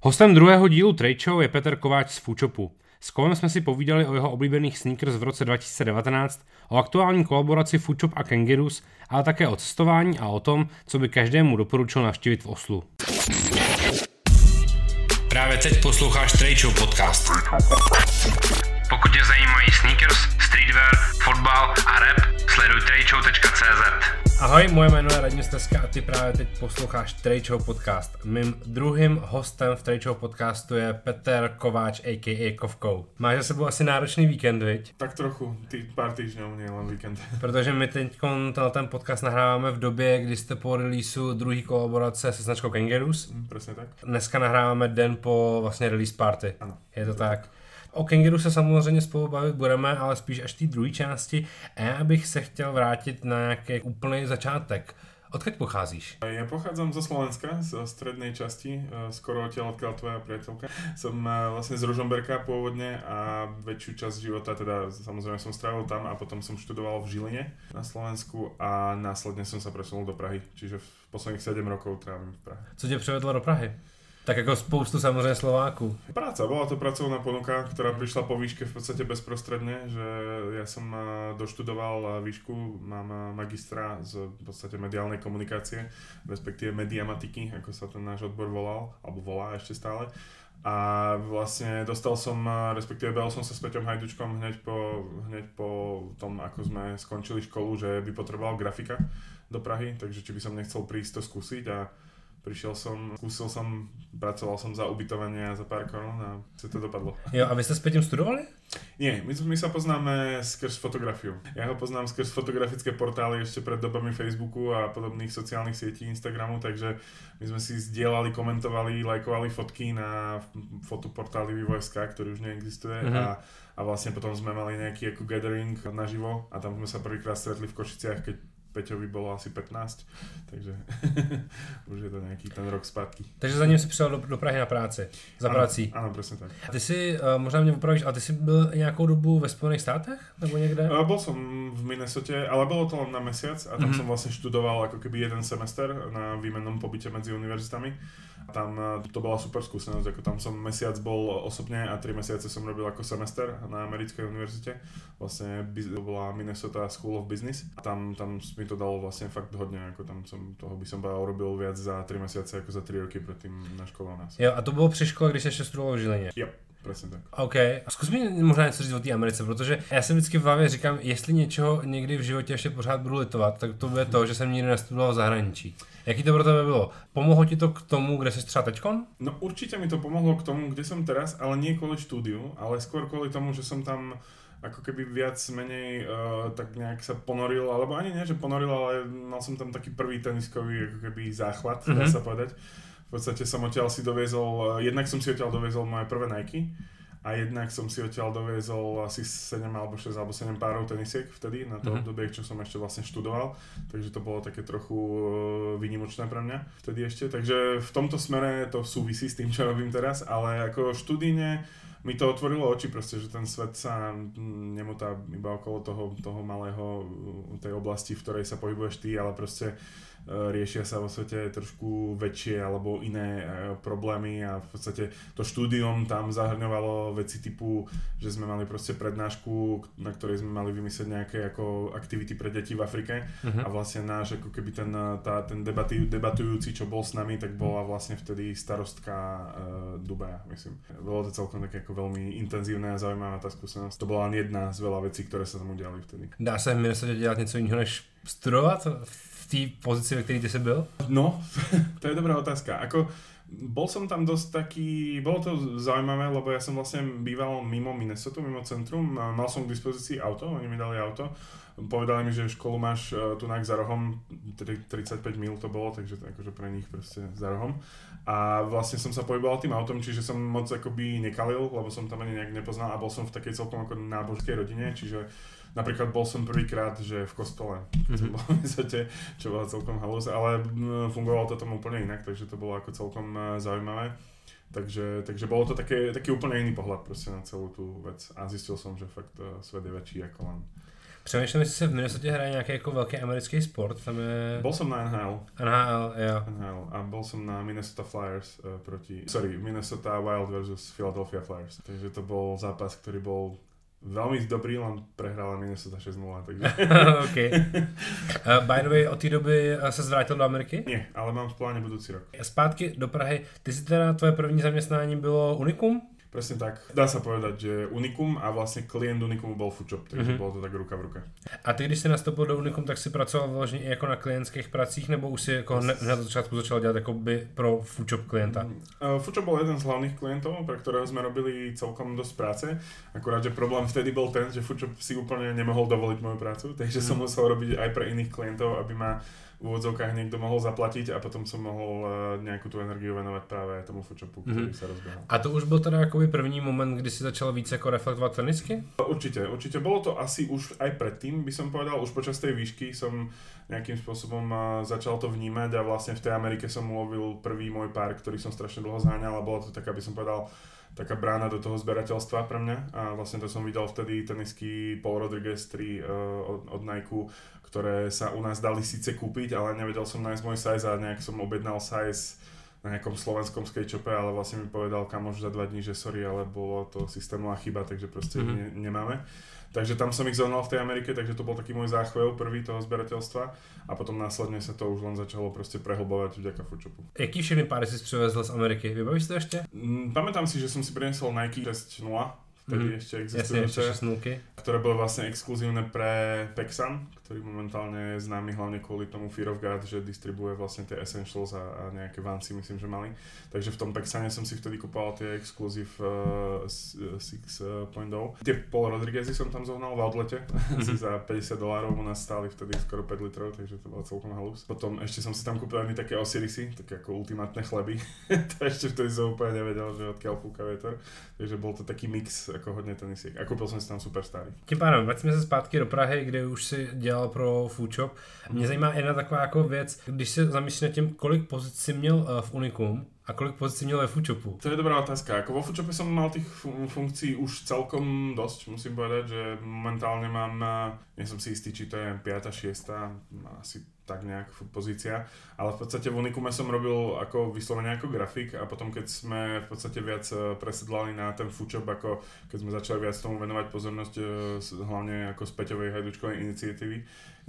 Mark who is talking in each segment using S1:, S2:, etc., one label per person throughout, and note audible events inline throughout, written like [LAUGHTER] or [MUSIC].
S1: Hostem druhého dílu Show je Petr Kováč z Foodshopu. S kolem jsme si povídali o jeho oblíbených sneakers v roce 2019, o aktuální kolaboraci Foodshop a Kangaroos, ale také o cestování a o tom, co by každému doporučil navštívit v Oslu. Právě teď posloucháš Show podcast. Pokud tě zajímají sneakers, streetwear, fotbal a rap, sleduj tradeshow.cz. Ahoj, moje jméno je Radim Steska a ty právě teď posloucháš Show podcast. Mým druhým hostem v Show podcastu je Peter Kováč a.k.a. Kovkou. Máš za sebou asi náročný víkend, viď?
S2: Tak trochu, ty pár týždňov, nie len víkend. [LAUGHS]
S1: Protože my teď ten podcast nahráváme v době, kdy jste po releaseu druhý kolaborace se značkou Kangaroos.
S2: Mm, Přesně tak.
S1: Dneska nahráváme den po vlastně release party.
S2: Ano.
S1: Je to tak. tak. O Kangaroo se samozřejmě spolu bavit budeme, ale spíš až té druhé části. A já bych se chtěl vrátit na nějaký úplný začátek. Odkud pocházíš?
S2: Ja pochádzam zo Slovenska, zo strednej časti, e, skoro odtiaľ, odkiaľ tvoja priateľka. Som e, vlastne z Ružomberka pôvodne a väčšiu časť života, teda samozrejme som strávil tam a potom som študoval v Žiline na Slovensku a následne som sa presunul do Prahy, čiže v posledných 7 rokov trávim v Prahe.
S1: Co ťa privedlo do Prahy? Tak jako spoustu samozřejmě Slováků.
S2: Práca, bola to pracovná ponuka, ktorá prišla po výške v podstate bezprostredne, že ja som eh, doštudoval výšku, mám eh, magistra z v podstate mediálnej komunikácie, respektíve mediamatiky, ako sa ten náš odbor volal, alebo volá ešte stále. A vlastne dostal som, eh, respektíve behol som sa s Peťom Hajdučkom hneď po, hneď po tom, ako sme skončili školu, že by potreboval grafika do Prahy, takže či by som nechcel prísť to skúsiť a prišiel som, skúsil som, pracoval som za ubytovanie a za pár korún a sa to dopadlo.
S1: Jo, a vy ste s Peťom studovali?
S2: Nie, my, my sa poznáme skrz fotografiu. Ja ho poznám skrz fotografické portály ešte pred dobami Facebooku a podobných sociálnych sietí Instagramu, takže my sme si zdieľali, komentovali, lajkovali fotky na fotoportáli Vývoj.sk, ktorý už neexistuje mm-hmm. a, a vlastne potom sme mali nejaký ako gathering naživo a tam sme sa prvýkrát stretli v Košiciach, keď Peťovi bolo asi 15, takže [LAUGHS] už je to nejaký ten rok zpátky.
S1: Takže za ním si přišel do, do Prahy na práci, za
S2: ano,
S1: prací.
S2: Ano, přesně tak.
S1: A ty si, uh, možná mě upravíš, a ty jsi byl nějakou dobu ve Spojených státech? Nebo někde?
S2: Uh, bol som v Minnesote, ale bolo to len na mesiac a tam mm-hmm. som vlastne študoval ako keby jeden semester na výmennom pobyte medzi univerzitami tam e, to bola super skúsenosť, ako tam som mesiac bol osobne a 3 mesiace som robil ako semester na americkej univerzite. Vlastne to bola Minnesota School of Business a tam, tam mi to dalo vlastne fakt hodne, ako tam som, toho by som bál robil viac za 3 mesiace ako za 3 roky predtým na škole nás.
S1: Jo, a to bylo při škole, když ještě studoval v Žilině?
S2: Jo. Přesně tak.
S1: OK. A zkus mi možná něco říct o té Americe, protože já si vždycky v hlavě říkám, jestli něčeho někdy v životě ještě pořád budu litovat, tak to bude to, že jsem nikdy nestudoval v zahraničí. Jaký to pro tebe bylo? Pomohlo ti to k tomu, kde jsi třeba teďkon?
S2: No určite mi to pomohlo k tomu, kde som teraz, ale nie kvôli štúdiu, ale skôr kvôli tomu, že som tam ako keby viac menej uh, tak nejak sa ponoril, alebo ani nie, že ponoril, ale mal som tam taký prvý teniskový ako keby záchvat, mm-hmm. dá mhm. sa povedať. V podstate som odtiaľ si doviezol, uh, jednak som si odtiaľ doviezol moje prvé Nike, a jednak som si odtiaľ doviezol asi 7 alebo 6 alebo 7 párov tenisiek vtedy, na to mm-hmm. obdobie, čo som ešte vlastne študoval, takže to bolo také trochu e, výnimočné pre mňa vtedy ešte, takže v tomto smere to súvisí s tým, čo robím teraz, ale ako študíne mi to otvorilo oči proste, že ten svet sa nemotá iba okolo toho, toho malého, tej oblasti, v ktorej sa pohybuješ ty, ale proste riešia sa vo svete trošku väčšie alebo iné e, problémy a v podstate to štúdium tam zahrňovalo veci typu, že sme mali proste prednášku, na ktorej sme mali vymyslieť nejaké ako aktivity pre deti v Afrike uh-huh. a vlastne náš ako keby ten, tá, ten debaty, debatujúci, čo bol s nami, tak bola vlastne vtedy starostka uh, Dubaja, myslím. Bolo to celkom také ako veľmi intenzívne a zaujímavá tá skúsenosť. To bola len jedna z veľa vecí, ktoré sa tam udiali vtedy.
S1: Dá sa v Minnesota dělat něco jiného než studovat té pozici, ve které ty jsi byl?
S2: No, [LAUGHS] to je dobrá otázka. Ako, bol som tam dosť taký, bolo to zaujímavé, lebo ja som vlastne býval mimo Minnesota, mimo centrum, mal som k dispozícii auto, oni mi dali auto, povedali mi, že školu máš uh, tu za rohom, 35 mil to bolo, takže to akože pre nich proste za rohom. A vlastne som sa pohyboval tým autom, čiže som moc akoby nekalil, lebo som tam ani nejak nepoznal a bol som v takej celkom ako náboženskej rodine, čiže Napríklad bol som prvýkrát, že v kostole, keď mm-hmm. som bol v Minnesote, čo bola celkom halus, ale fungovalo to tam úplne inak, takže to bolo ako celkom e, zaujímavé. Takže, takže bolo to také, taký úplne iný pohľad proste na celú tú vec a zistil som, že fakt uh, svet je väčší ako len
S1: Přemýšlím, jestli se v Minnesota hraje nějaký jako velký americký sport, tam je...
S2: Bol som na NHL.
S1: NHL, jo.
S2: NHL. A bol som na Minnesota Flyers uh, proti... Sorry, Minnesota Wild versus Philadelphia Flyers. Takže to bol zápas, ktorý bol Veľmi dobrý, len prehrala Minnesota 6-0, takže... [LAUGHS]
S1: OK. Uh, by the way, od té doby eh, se zvrátil do Ameriky?
S2: Nie, ale mám v pláne budúci rok.
S1: Zpátky do Prahy. Ty si teda, tvoje první zaměstnání bylo Unikum?
S2: Presne tak. Dá sa povedať, že Unikum a vlastne klient Unikumu bol Foodshop, takže mm-hmm. bolo to tak ruka v ruke.
S1: A ty, když jsi nastoupil do Unikum, tak si pracoval vlastně i jako na klientských pracích, nebo už si jako ne, na začátku začal dělat jako by pro Foodshop klienta? Mm,
S2: uh, Foodshop bol jeden z hlavných klientov, pre ktorého sme robili celkom dosť práce. Akurát, že problém vtedy bol ten, že Foodshop si úplne nemohol dovoliť moju prácu, takže mm. som musel robiť aj pre iných klientov, aby ma úvodzovkách niekto mohol zaplatiť a potom som mohol uh, nejakú tú energiu venovať práve tomu foodshopu, ktorý mm-hmm. sa rozbehol.
S1: A to už byl teda akoby první moment, kdy si začal víc ako reflektovať tenisky?
S2: Určite, určite. Bolo to asi už aj predtým, by som povedal, už počas tej výšky som nejakým spôsobom uh, začal to vnímať a vlastne v tej Amerike som ulovil prvý môj pár, ktorý som strašne dlho zháňal a bolo to tak, aby som povedal, taká brána do toho zberateľstva pre mňa a vlastne to som videl vtedy tenisky Paul Rodriguez 3 uh, od, od Nike, ktoré sa u nás dali síce kúpiť, ale nevedel som nájsť môj size a nejak som objednal size na nejakom slovenskom skate ale vlastne mi povedal kamoš za dva dní, že sorry, ale bolo to systémová chyba, takže proste mm-hmm. ne, nemáme. Takže tam som ich zohnal v tej Amerike, takže to bol taký môj záchvev prvý toho zberateľstva a potom následne sa to už len začalo proste prehlbovať vďaka Foodshopu.
S1: Jaký všechny páry si přivezl z Ameriky? Vybavíš to ešte?
S2: Mm, pamätám si, že som si priniesol Nike 6.0 vtedy mm. ešte existujúce, ktoré boli vlastne exkluzívne pre Pexan, ktorý momentálne je známy hlavne kvôli tomu Fear of God, že distribuje vlastne tie Essentials a, a nejaké vanci myslím, že mali. Takže v tom Pexane som si vtedy kupoval tie Exclusive uh, 6.0. Tie Paul Rodriguezy som tam zohnal v outlete, [LAUGHS] asi za 50 dolárov u nás stáli vtedy skoro 5 litrov, takže to bolo celkom halus. Potom ešte som si tam kúpil aj také Osirisy, také ako ultimátne chleby. [LAUGHS] to ešte vtedy som úplne nevedel, že odkiaľ fúka vietor. Takže bol to taký mix jako hodně tenisiek. A koupil jsem si tam super starý.
S1: Tím pádem, vracíme se zpátky do Prahy, kde už si dělal pro Food Shop. Mě zajímá jedna taková jako věc, když se zamyslíš nad tím, kolik pozic si měl eh, v Unikum, a kolik pozicí měl ve Foodshopu?
S2: To je dobrá otázka. Ako vo Foodshope som mal tých funkcií už celkom dosť, musím povedať, že momentálne mám, eh, nie som si istý, či to je 5. 6. asi tak nejak pozícia, ale v podstate v Unikume som robil ako vyslovene ako grafik a potom keď sme v podstate viac e, presedlali na ten foodshop, ako keď sme začali viac tomu venovať pozornosť e, hlavne ako z Peťovej hajdučkovej iniciatívy,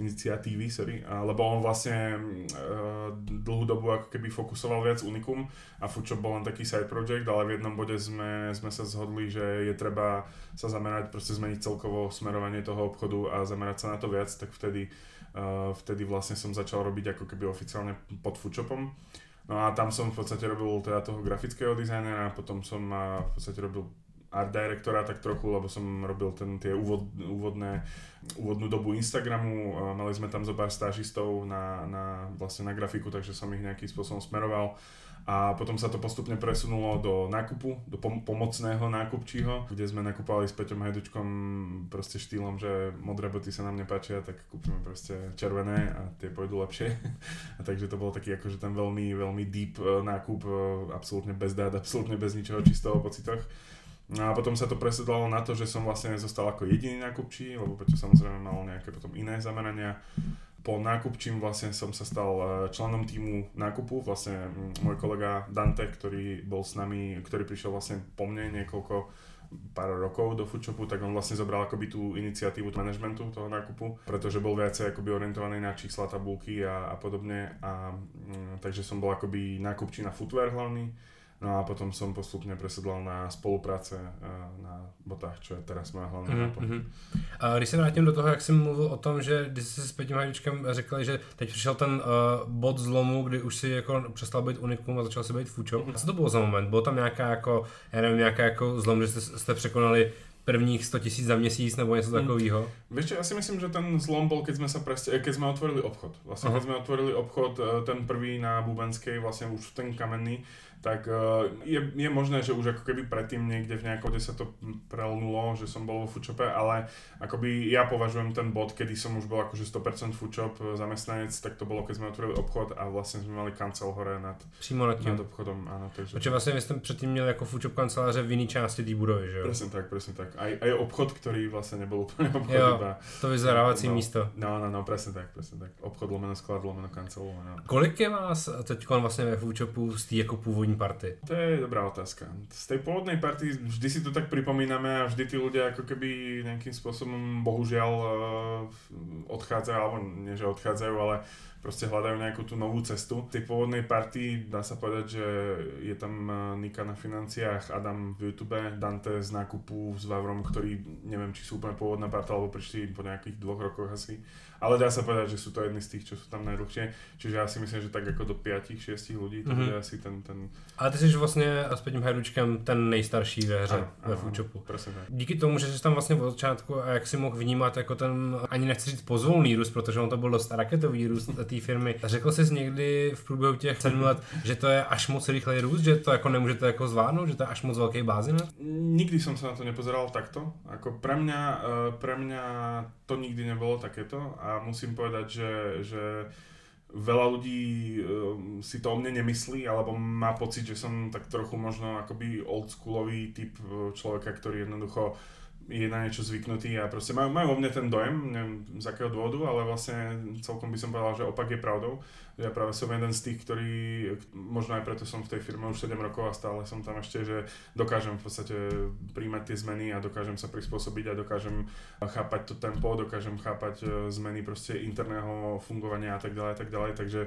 S2: iniciatívy, sorry, lebo on vlastne uh, dlhú dobu ako keby fokusoval viac Unikum a Foodshop bol len taký side project, ale v jednom bode sme, sme sa zhodli, že je treba sa zamerať, proste zmeniť celkovo smerovanie toho obchodu a zamerať sa na to viac, tak vtedy vtedy vlastne som začal robiť ako keby oficiálne pod Foodshopom. No a tam som v podstate robil teda toho grafického dizajnera, potom som v podstate robil art directora tak trochu, lebo som robil ten, tie úvod, úvodné, úvodnú dobu Instagramu, mali sme tam zo pár stážistov na, na, vlastne na grafiku, takže som ich nejakým spôsobom smeroval a potom sa to postupne presunulo do nákupu, do pom- pomocného nákupčího, kde sme nakupovali s Peťom Hajdučkom proste štýlom, že modré boty sa nám nepáčia, tak kúpime proste červené a tie pôjdu lepšie. [LAUGHS] a takže to bol taký akože ten veľmi, veľmi deep e, nákup, e, absolútne bez dát, absolútne bez ničoho, čisto o pocitoch. No a potom sa to presedlalo na to, že som vlastne zostal ako jediný nákupčí, lebo Peťo samozrejme mal nejaké potom iné zamerania po nákupčím vlastne som sa stal eh, členom týmu nákupu, vlastne mm, môj kolega Dante, ktorý bol s nami, ktorý prišiel vlastne po mne niekoľko pár rokov do Foodshopu, tak on vlastne zobral akoby tú iniciatívu managementu toho nákupu, pretože bol viacej akoby orientovaný na čísla, tabulky a, a podobne. A mm, takže som bol akoby nákupčí na footwear hlavný No a potom som postupne presedlal na spolupráce eh, na botách, čo je teraz moja hlavná mm-hmm. náplň.
S1: A když se vrátím do toho, jak jsem mluvil o tom, že když jsi s Peťem Hajdučkem řekli, že teď přišel ten uh, bod zlomu, kdy už si jako přestal být unikum a začal si být fučo. Co to bylo za moment? Bylo tam nějaká jako, já nevím, nějaká jako zlom, že jste, jste překonali prvních 100 tisíc za měsíc nebo něco mm. takového?
S2: Vieš čo, ja si myslím, že ten zlom bol, keď sme sa preste, keď sme otvorili obchod. Vlastne, uh-huh. keď sme otvorili obchod, eh, ten prvý na Bubenskej, vlastne už ten kamenný, tak uh, je, je možné, že už ako keby predtým niekde v nejakom sa to prelnulo, že som bol vo Foodchope, ale akoby ja považujem ten bod, kedy som už bol akože 100% Foodshop zamestnanec, tak to bolo, keď sme otvorili obchod a vlastne sme mali kancel hore nad,
S1: Přímo nad,
S2: nad obchodom. Áno, takže...
S1: Protože vlastne vy ste predtým měli ako Foodshop kanceláře v iný časti tej budovy, že jo?
S2: Presne tak, presne tak. Aj, aj obchod, ktorý vlastne nebol úplne obchod,
S1: jo,
S2: iba...
S1: to vyzarávací
S2: no,
S1: místo.
S2: No, no, no, presne tak, presne tak. Obchod lomeno sklad, lomeno kancel, lomeno.
S1: Kolik je vás teď vlastne ve Foodshopu z té jako původní party?
S2: To je dobrá otázka. Z tej pôvodnej party vždy si to tak pripomíname a vždy tí ľudia ako keby nejakým spôsobom bohužiaľ eh, odchádzajú, alebo nie že odchádzajú, ale proste hľadajú nejakú tú novú cestu. V tej pôvodnej partii dá sa povedať, že je tam eh, Nika na financiách, Adam v YouTube, Dante z nákupu s Vavrom, ktorí neviem, či sú úplne pôvodná parta, alebo prišli po nejakých dvoch rokoch asi. Ale dá sa povedať, že sú to jedni z tých, čo sú tam najdlhšie. Čiže ja si myslím, že tak ako do 5-6 ľudí, to mm-hmm. bude asi ten, ten...
S1: Ale ty jsi vlastně s Peťem Hajdučkem ten nejstarší ve hře ve Foodshopu. Díky tomu, že jsi tam vlastně od začátku a jak si mohl vnímat jako ten, ani nechci říct pozvolný růst, protože on to byl dost raketový růst té firmy. Řekl jsi někdy v průběhu těch sedmi let, že to je až moc rychlej růst, že to jako nemůžete jako zvládnout, že to je až moc velký bázin?
S2: Nikdy som sa na to nepozeral takto. Ako pre mňa, eh, pre mňa to nikdy nebolo takéto a musím povedať, že, že veľa ľudí um, si to o mne nemyslí, alebo má pocit, že som tak trochu možno akoby oldschoolový typ uh, človeka, ktorý jednoducho je na niečo zvyknutý a proste majú, majú o mne ten dojem, neviem z akého dôvodu, ale vlastne celkom by som povedal, že opak je pravdou. Ja práve som jeden z tých, ktorí, možno aj preto som v tej firme už 7 rokov a stále som tam ešte, že dokážem v podstate príjmať tie zmeny a dokážem sa prispôsobiť a dokážem chápať to tempo, dokážem chápať e, zmeny proste interného fungovania a tak ďalej, tak ďalej, takže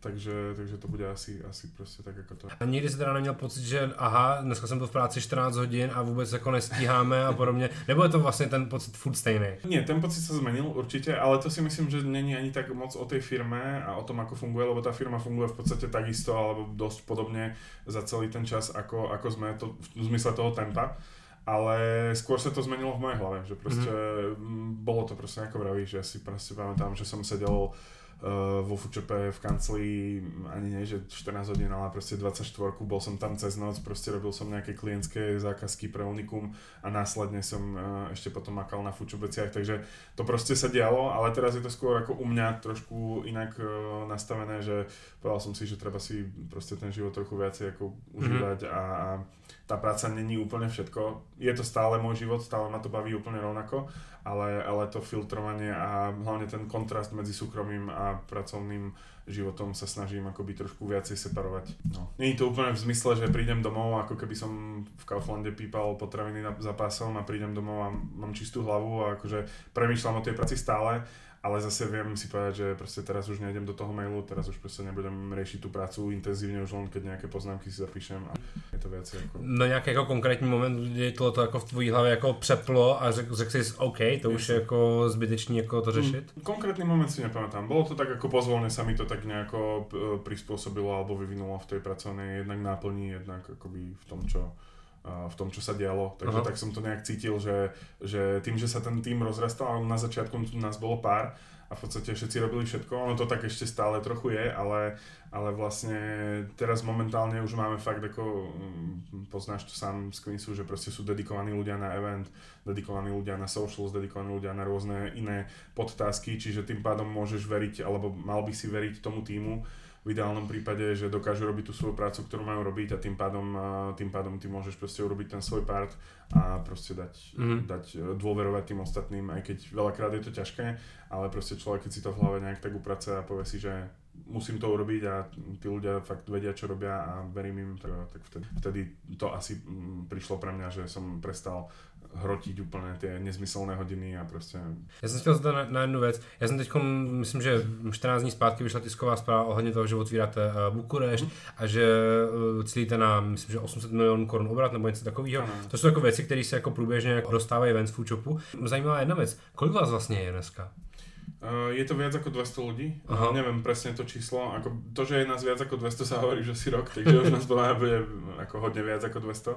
S2: takže, takže to bude asi, asi prostě tak jako to.
S1: A nikdy jsi teda neměl pocit, že aha, dneska jsem to v práci 14 hodin a vůbec jako nestíháme a podobně, nebo je to vlastně ten pocit furt stejný?
S2: Nie, ten pocit sa zmenil určite, ale to si myslím, že není ani tak moc o tej firme a o tom, ako funguje, lebo tá firma funguje v podstate takisto alebo dosť podobne za celý ten čas, ako, ako sme to v zmysle toho tempa ale skôr sa to zmenilo v mojej hlave, že proste mm-hmm. bolo to proste ako vraví, že si proste pamätám, že som sedel vo Fučepe v kancli ani nie, že 14 hodín, ale proste 24, bol som tam cez noc, proste robil som nejaké klientské zákazky pre Unikum a následne som uh, ešte potom makal na Fučopeciach, takže to proste sa dialo, ale teraz je to skôr ako u mňa trošku inak uh, nastavené, že povedal som si, že treba si proste ten život trochu viacej ako užívať mm-hmm. a, a tá práca není úplne všetko. Je to stále môj život, stále ma to baví úplne rovnako, ale, ale to filtrovanie a hlavne ten kontrast medzi súkromím a pracovným životom sa snažím akoby trošku viacej separovať. No. Není to úplne v zmysle, že prídem domov, ako keby som v Kauflande pípal potraviny za pásom a prídem domov a mám čistú hlavu a akože premýšľam o tej práci stále, ale zase viem si povedať, že proste teraz už nejdem do toho mailu, teraz už proste nebudem riešiť tú prácu intenzívne, už len keď nejaké poznámky si zapíšem a je to viac ako...
S1: No nějaký jako konkrétní moment, kdy to, to jako v tvojí hlavě jako přeplo a řekl, řek si OK, to už je jako zbytečný jako to řešit?
S2: Mm, konkrétny moment si nepamätám. Bolo to tak ako pozvolne sa mi to tak nejako prispôsobilo alebo vyvinulo v tej pracovnej jednak náplni, jednak akoby v tom, čo v tom, čo sa dialo. Takže Aha. tak som to nejak cítil, že, že tým, že sa ten tým rozrastal, na začiatku nás bolo pár a v podstate všetci robili všetko, ono to tak ešte stále trochu je, ale, ale vlastne teraz momentálne už máme fakt ako, mm, poznáš to sám z Queensu, že proste sú dedikovaní ľudia na event, dedikovaní ľudia na socials, dedikovaní ľudia na rôzne iné podtázky, čiže tým pádom môžeš veriť, alebo mal by si veriť tomu týmu, v ideálnom prípade, že dokážu robiť tú svoju prácu, ktorú majú robiť a tým pádom, tým pádom ty môžeš proste urobiť ten svoj part a proste dať, mm. dať e, dôverovať tým ostatným, aj keď veľakrát je to ťažké, ale proste človek, keď si to v hlave nejak tak uprace a povie si, že musím to urobiť a tí ľudia fakt vedia, čo robia a verím im, tak, tak vtedy, vtedy to asi mm, prišlo pre mňa, že som prestal hrotiť úplne tie nezmyselné hodiny a prostě.
S1: Já jsem chtěl zda na, na jednu věc. Já jsem teď, myslím, že 14 dní zpátky vyšla tisková zpráva ohledně toho, že otvíráte uh, Bukurešť mm. a že uh, cílíte na, myslím, že 800 milionů korun obrat nebo něco takového. To jsou jako věci, které se jako průběžně dostávají ven z Foodshopu. Zajímavá jedna věc. Kolik vás vlastně je dneska?
S2: Uh, je to viac ako 200 ľudí, Aha. neviem presne to číslo, ako to, že je nás viac ako 200 sa hovorí, že si rok, takže už nás [LAUGHS] bude ako hodne viac ako 200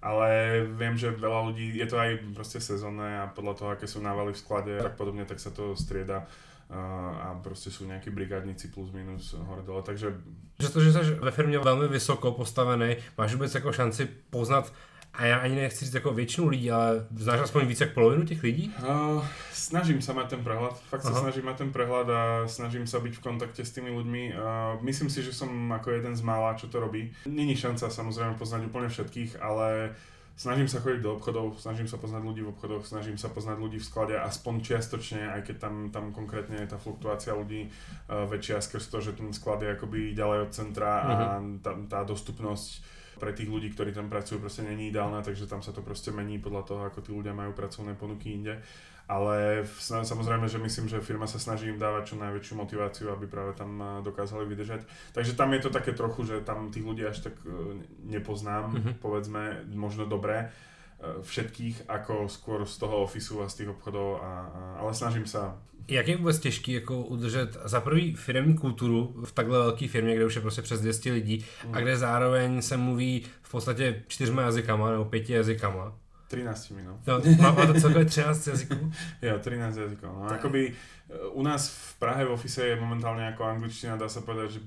S2: ale viem, že veľa ľudí, je to aj proste sezónne a podľa toho, aké sú návaly v sklade, tak podobne, tak sa to strieda a proste sú nejakí brigádnici plus minus hore dole, takže...
S1: Přestože jsi ve firmě velmi vysoko postavený, máš vůbec jako šanci poznat a já ani nechci říct jako většinu lidí, ale znáš aspoň víc jak polovinu těch lidí?
S2: Uh, snažím sa mať ten prehľad. Fakt sa snažím mať ten prehľad a snažím sa byť v kontakte s tými ľuďmi. Uh, myslím si, že som ako jeden z mála, čo to robí. Není šanca samozrejme poznať úplne všetkých, ale snažím sa chodiť do obchodov, snažím sa poznať ľudí v obchodoch, snažím sa poznať ľudí v sklade, aspoň čiastočne, aj keď tam, tam konkrétne je tá fluktuácia ľudí uh, väčšia skrz to, že ten sklad je akoby ďalej od centra uh-huh. a mhm. tá, tá dostupnosť pre tých ľudí, ktorí tam pracujú, proste není ideálna, takže tam sa to proste mení podľa toho, ako tí ľudia majú pracovné ponuky inde. Ale samozrejme, že myslím, že firma sa snaží im dávať čo najväčšiu motiváciu, aby práve tam dokázali vydržať. Takže tam je to také trochu, že tam tých ľudí až tak e, nepoznám, mm-hmm. povedzme, možno dobré e, všetkých, ako skôr z toho ofisu a z tých obchodov, a, a, ale snažím sa
S1: jak je vůbec těžký jako udržet za prvý firmní kulturu v takhle velké firmě, kde už je prostě přes 200 lidí mm. a kde zároveň se mluví v podstatě čtyřma jazykama nebo pěti jazykama?
S2: 13 minut.
S1: No, má, má to celkově 13 jazyků? [LAUGHS]
S2: jo, 13 jazykov. No, akoby e, u nás v Prahe v office je momentálne ako angličtina, dá sa povedať, že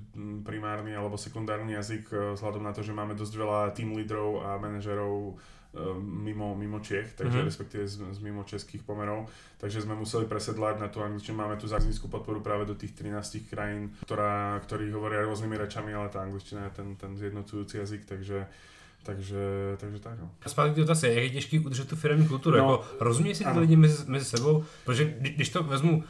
S2: primárny alebo sekundárny jazyk, e, vzhľadom na to, že máme dosť veľa team lídrov a manažerov mimo, mimo Čech, takže mm-hmm. respektíve z, z mimo českých pomerov. Takže sme museli presedlať na tú angličtinu. Máme tu zákazníckú podporu práve do tých 13 krajín, ktorá, ktorí hovoria rôznymi rečami, ale tá angličtina je ten, ten zjednocujúci jazyk, takže takže, takže tak. No.
S1: A zpátky ty otázky, jak je těžký udržet tu firmní kulturu? No, jako, rozumí si ty lidi mezi, mezi sebou? Protože když to vezmu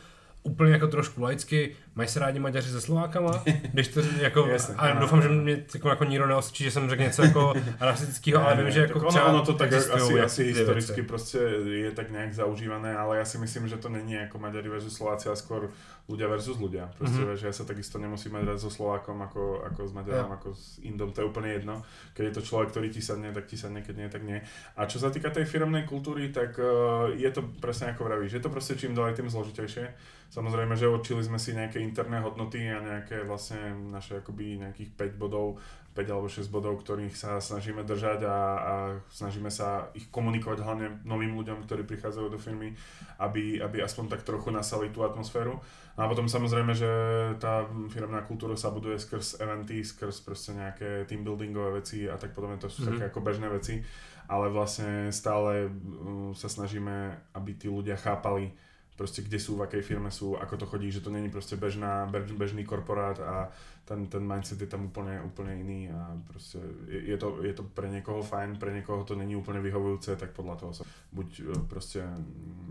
S1: úplně jako trošku laicky, mají se rádi Maďaři se Slovákama, [LAUGHS] když to jako, Jasne, a doufám, že mě jako, jako nikdo neosčí, že jsem řekl něco jako [LAUGHS] rasistického, ale vím, že jako
S2: ono, ono to tak asi, asi historicky věci. prostě je tak nějak zaužívané, ale já si myslím, že to není jako Maďari versus Slováci, a skôr ľudia versus ľudia. Proste, mm-hmm. že ja sa takisto nemusím mať so Slovákom ako, ako s Maďarom, ja. ako s Indom, to je úplne jedno. Keď je to človek, ktorý ti sadne, tak ti sadne, keď nie, tak nie. A čo sa týka tej firmnej kultúry, tak uh, je to presne ako vravíš, je to proste čím ďalej tým zložitejšie. Samozrejme, že určili sme si nejaké interné hodnoty a nejaké vlastne naše akoby nejakých 5 bodov, 5 alebo 6 bodov, ktorých sa snažíme držať a, a snažíme sa ich komunikovať hlavne novým ľuďom, ktorí prichádzajú do firmy, aby, aby aspoň tak trochu nasali tú atmosféru. A potom samozrejme, že tá firmná kultúra sa buduje skrz eventy, skrz proste nejaké team buildingové veci a tak potom to sú mm-hmm. také ako bežné veci, ale vlastne stále uh, sa snažíme, aby tí ľudia chápali, proste kde sú, v akej firme sú, ako to chodí, že to není proste bežná, bež, bežný korporát a ten, ten mindset je tam úplne, úplne iný a proste je, je, to, je to pre niekoho fajn, pre niekoho to není úplne vyhovujúce, tak podľa toho sa buď e, proste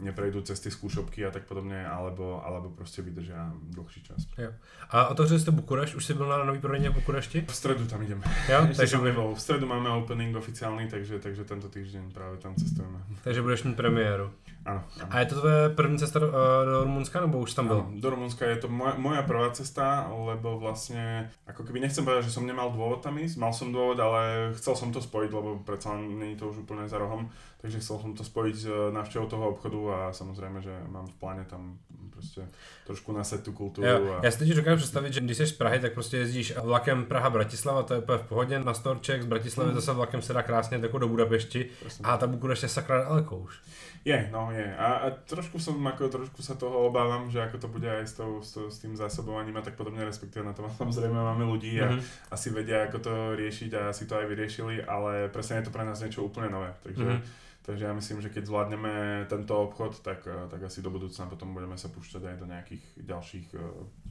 S2: neprejdú cesty skúšobky a tak podobne, alebo, alebo proste vydržia dlhší čas.
S1: Jo. A otevřeli ste Bukurešť? Už si byl na nový prodejně v Bukurešti?
S2: V stredu tam ideme.
S1: Jo, [LAUGHS]
S2: takže som nebol. V stredu máme opening oficiálny, takže, takže tento týždeň práve tam cestujeme.
S1: Takže budeš mít premiéru.
S2: Áno.
S1: A je to tvoje první cesta do, uh, do Rumunska, nebo už tam byl?
S2: do Rumunska je to moja, moja prvá cesta, lebo vlastne, ako keby nechcem povedať, že som nemal dôvod tam ísť, mal som dôvod, ale chcel som to spojiť, lebo predsa nie je to už úplne za rohom, takže chcel som to spojiť s návštevou toho obchodu a samozrejme, že mám v pláne tam proste trošku nasať tú kultúru.
S1: Jo, a... Já si teď dokážu představit, že když jsi z Prahy, tak prostě jezdíš vlakem Praha-Bratislava, to je v pohodě na Storček, z Bratislavy mm. zase vlakem se dá krásně do Budapešti Presne. a ta Bukurešť je sakra daleko už.
S2: Je, no je. A, a trošku som, ako trošku sa toho obávam, že ako to bude aj s, tou, s, to, s tým zásobovaním a tak podobne, respektíve na to samozrejme [LAUGHS] máme ľudí a mm-hmm. asi vedia, ako to riešiť a asi to aj vyriešili, ale presne je to pre nás niečo úplne nové. Takže mm-hmm Takže ja myslím, že keď zvládneme tento obchod, tak, eh, tak asi do budúcna potom budeme sa púšťať aj do nejakých ďalších eh,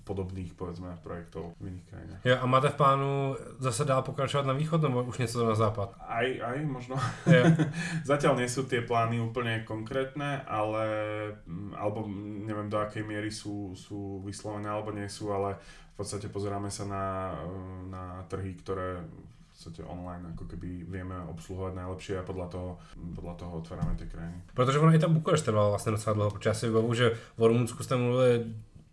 S2: podobných, povedzme, projektov v iných krajinách.
S1: Ja, a máte v plánu zase dál pokračovať na východ, nebo už niečo na západ?
S2: Aj, aj možno. [LAUGHS] Zatiaľ nie sú tie plány úplne konkrétne, ale, mm, alebo neviem do akej miery sú, sú vyslovené, alebo nie sú, ale v podstate pozeráme sa na, eh, na trhy, ktoré podstate online ako keby vieme obsluhovať najlepšie a podľa toho, podľa toho otvárame tie krajiny.
S1: Protože ono i ta Bukurešť trvala vlastně docela dlouho, protože já si vybavu, že v Rumunsku jste mluvili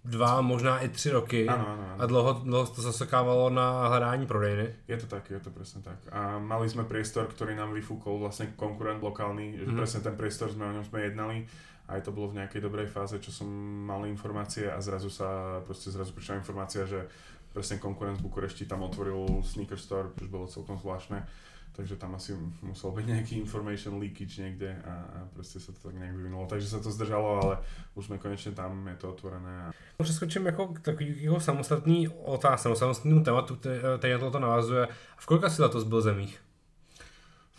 S1: dva, možná i tři roky
S2: ano, ano, ano.
S1: a dlouho, dlouho to zasekávalo na hledání prodejny.
S2: Je to tak, je to presne tak. A mali sme priestor, ktorý nám vyfúkol vlastne konkurent lokálny, mm-hmm. presne ten priestor sme o ňom sme jednali aj to bolo v nejakej dobrej fáze, čo som mal informácie a zrazu sa, proste zrazu prišla informácia, že presne konkurent z Bukurešti tam otvoril sneaker store, čo bolo celkom zvláštne. takže tam asi musel byť nejaký information leakage niekde a, a proste sa to tak nejak vyvinulo. Takže sa to zdržalo, ale už sme konečne tam, je to otvorené.
S1: Přeskočím jako takový jako samostatný otázka, samostatný tématu, který na to navazuje. V kolika si letos byl zemích?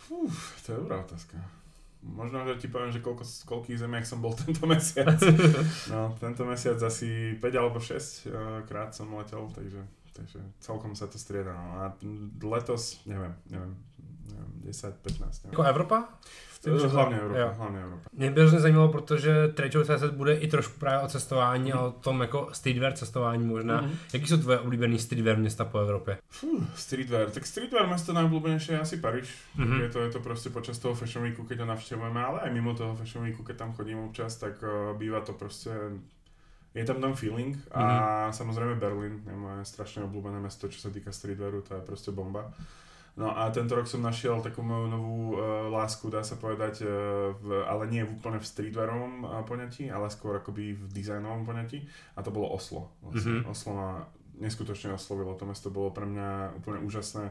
S2: Uf, to je dobrá otázka. Možno, že ti poviem, že koľko, koľkých zemiach som bol [LAUGHS] tento mesiac. [LAUGHS] No, tento mesiac asi 5 alebo 6 uh, krát som letel, takže takže celkom sa to strieda. No. A letos, neviem, neviem, neviem 10, 15. Neviem.
S1: Jako Evropa?
S2: Tím, hlavně Evropa, jo. hlavně Evropa.
S1: Mě by hrozně zajímalo, protože Trade CZ bude i trošku právě o cestování mm. a o tom jako streetwear cestování možná. Mm. Jaký jsou tvoje oblíbený streetwear města po Evropě?
S2: Fuh, streetwear, tak streetwear město najobľúbenejšie je asi Paríž. Mm-hmm. Je, to, je to prostě počas toho Fashion Weeku, keď ho navštevujeme, ale aj mimo toho Fashion Weeku, keď tam chodím občas, tak uh, býva to prostě je tam ten feeling a mm-hmm. samozrejme Berlin je moje strašne obľúbené mesto, čo sa týka streetwearu, to je proste bomba. No a tento rok som našiel takú moju novú uh, lásku, dá sa povedať, uh, v, ale nie úplne v streetwearovom uh, poňatí, ale skôr akoby v dizajnovom poňatí a to bolo Oslo. Vlastne. Mm-hmm. Oslo ma neskutočne oslovilo, to mesto bolo pre mňa úplne úžasné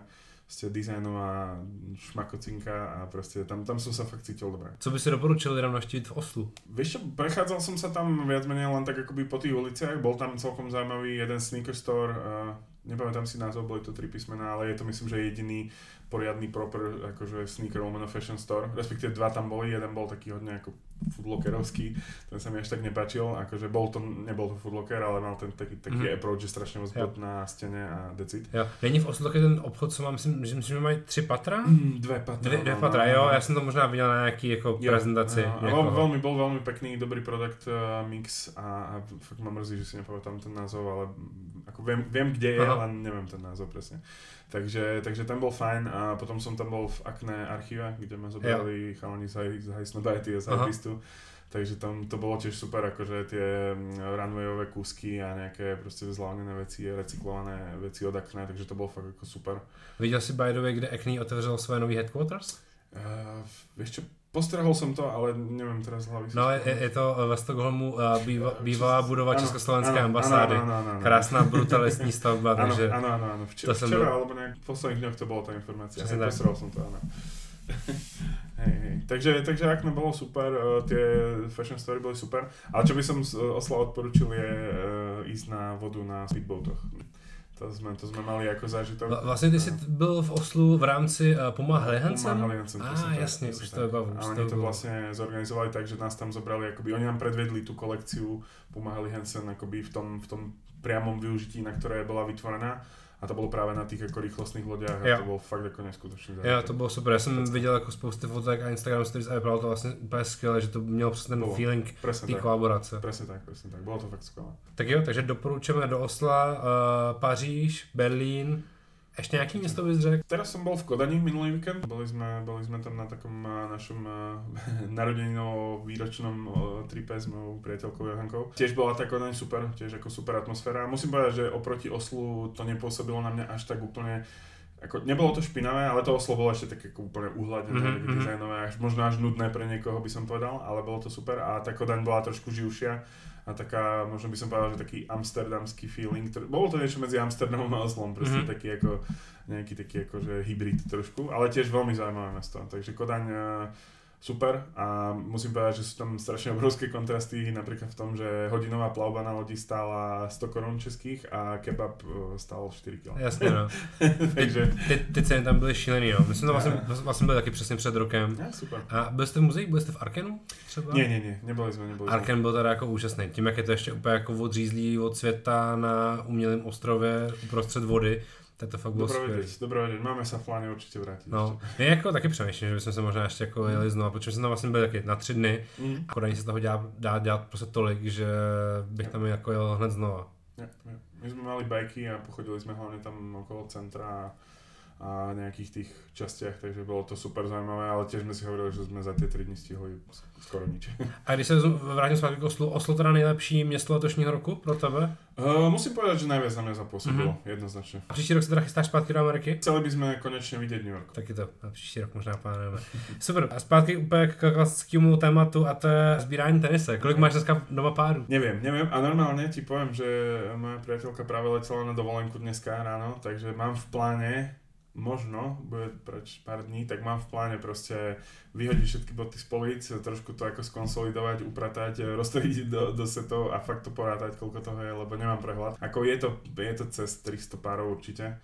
S2: prostě dizajnová šmakocinka a prostě tam, tam som sa fakt cítil dobre.
S1: Co by si doporučil lidem navštíviť v Oslu?
S2: Vieš čo, prechádzal som sa tam viac menej len tak akoby po tých uliciach, bol tam celkom zaujímavý jeden sneaker store, uh, nepamätám si názov, boli to tri písmená, ale je to myslím, že jediný poriadny proper akože sneaker lomeno fashion store, respektíve dva tam boli, jeden bol taký hodne ako foodlockerovský, ten sa mi až tak nepáčil, akože bol to, nebol to foodlocker, ale mal ten taký, taký mm. approach, že strašne moc na stene a decit.
S1: Jo. Není v Oslo ten obchod, co má, myslím, že, myslím, že mají tři patra?
S2: Mm, dve patra.
S1: Dve, dve no, patra, no, jo, no. já jsem to možná viděl na nějaký jako jo, prezentaci.
S2: Jo, veľmi, bol veľmi pekný, dobrý produkt uh, mix a, a fakt ma mrzí, že si nepamätám ten názov, ale ako viem, viem kde je, Aha. len neviem ten názov presne. Takže, takže ten bol fajn a potom som tam bol v Akné archíve, kde ma zobrali chalani z High z Hypistu. Takže tam to bolo tiež super, akože tie mm, runwayové kúsky a nejaké proste vzlávané veci, recyklované veci od Acne, takže to bolo fakt ako super.
S1: Videl si by the way, kde Acne otevřel svoje nový headquarters?
S2: Uh, vieš čo, Postrehol som to, ale neviem teraz hlavy.
S1: No je, je to ve Stockholmu býva, bývalá budova ano, Československé ano, ambasády. Ano, ano, ano, ano. Krásná brutalistní [LAUGHS] stavba,
S2: ano, takže... Ano, ano, ano. Včera, to včera byl... alebo nejak v posledných dňoch to bolo tá informácia. Hej, postrehol som to, áno. [LAUGHS] hej, hej. Takže, takže Akne bolo super, uh, tie fashion story boli super, ale čo by som Osla odporučil je ísť na vodu na speedboatoch. To jsme, to jsme mali jako zážitok.
S1: Vlastně ty jsi byl v Oslu v rámci uh, Puma Halihansen?
S2: Puma Halihansen,
S1: ah, jasně, už to je bavu.
S2: A oni to vlastně zorganizovali tak, že nás tam zobrali, akoby, oni nám predvedli tu kolekciu Puma Halihansen akoby v tom, v tom priamom využití, na ktoré bola vytvorená a to bylo právě na těch jako rychlostných lodiach a to bylo fakt jako neskutečný
S1: zážitek. Jo, to bylo super, já jsem viděl jako spoustu fotek a Instagram stories a vypadalo to vlastně úplně skvěle, že to mělo přesně ten bylo. feeling té kolaborace.
S2: Přesně tak, přesně tak, bylo to fakt skvělé.
S1: Tak jo, takže doporučujeme do Osla, uh, Paříž, Berlín, Ešte nejaký město bys řekl?
S2: Teraz som bol v Kodani minulý víkend. Boli sme, boli sme tam na takom našom [LAUGHS] narodenino výročnom tripe s mojou priateľkou Johankou. Tiež bola tá Kodaň super, tiež ako super atmosféra. Musím povedať, že oproti Oslu to nepôsobilo na mňa až tak úplne ako, nebolo to špinavé, ale to Oslo bolo ešte také ako úplne uhladené, mm-hmm. také dizajnové, až, možno až nudné pre niekoho by som povedal, ale bolo to super a tá Kodaň bola trošku živšia a taká, možno by som povedal, že taký amsterdamský feeling, ktorý, bolo to niečo medzi Amsterdamom a Oslom, proste mm-hmm. taký ako, nejaký taký akože hybrid trošku, ale tiež veľmi zaujímavé mesto, takže Kodaň super a musím povedať, že sú tam strašne obrovské kontrasty, napríklad v tom, že hodinová plavba na lodi stála 100 korun českých a kebab e, stál 4 kg.
S1: Jasně, no. [LAUGHS] Takže... Ty, ty, ty, ceny tam byly šílený, no. My jsme to vlastně, vlastně byli taky přesně před rokem.
S2: Ja, super.
S1: A byli jste v muzeji, byli jste v Arkenu třeba?
S2: Ne, ne, ne, nebyli jsme, nebyli
S1: Arken byl teda jako úžasný, tím jak je to ještě úplně jako odřízlý od světa na umělém ostrově uprostřed vody, tak to fakt bylo
S2: Dobrý deň, máme sa v pláne určite vrátiť.
S1: No, já jako taky přemýšlím, že bychom se možná ještě jako jeli znovu, protože jsem tam vlastně byl taky na tři dny mm. a Kodaní se toho dá, dá dělat prostě tolik, že bych tam jako jel hned znova.
S2: Ja, ja. My jsme mali bajky a pochodili jsme hlavně tam okolo centra a a nejakých tých častiach, takže bolo to super zaujímavé, ale tiež sme si hovorili, že sme za tie 3 dny stihli skoro nič. [LAUGHS]
S1: A když se vrátím zpátky k Oslu, Oslo teda nejlepší město letošního roku pro tebe?
S2: Uh, musím povedať, že najviac na mňa zapôsobilo, mm-hmm. jednoznačne.
S1: A příští rok se teda chystáš zpátky do Ameriky?
S2: Chceli by sme konečne vidieť New York.
S1: Taky to, a příští rok možná plánujeme. [LAUGHS] Super, a zpátky úplně k klasickému tématu a to je sbírání tenise. Kolik máš dneska doma páru?
S2: Neviem, neviem a normálne ti poviem, že moja priateľka práve letela na dovolenku dneska ráno, takže mám v pláne možno bude preč pár dní, tak mám v pláne proste vyhodiť všetky boty z polic, trošku to ako skonsolidovať, upratať, rozstrediť do, do setov a fakt to porátať, koľko toho je, lebo nemám prehľad. Ako je to, je to cez 300 párov určite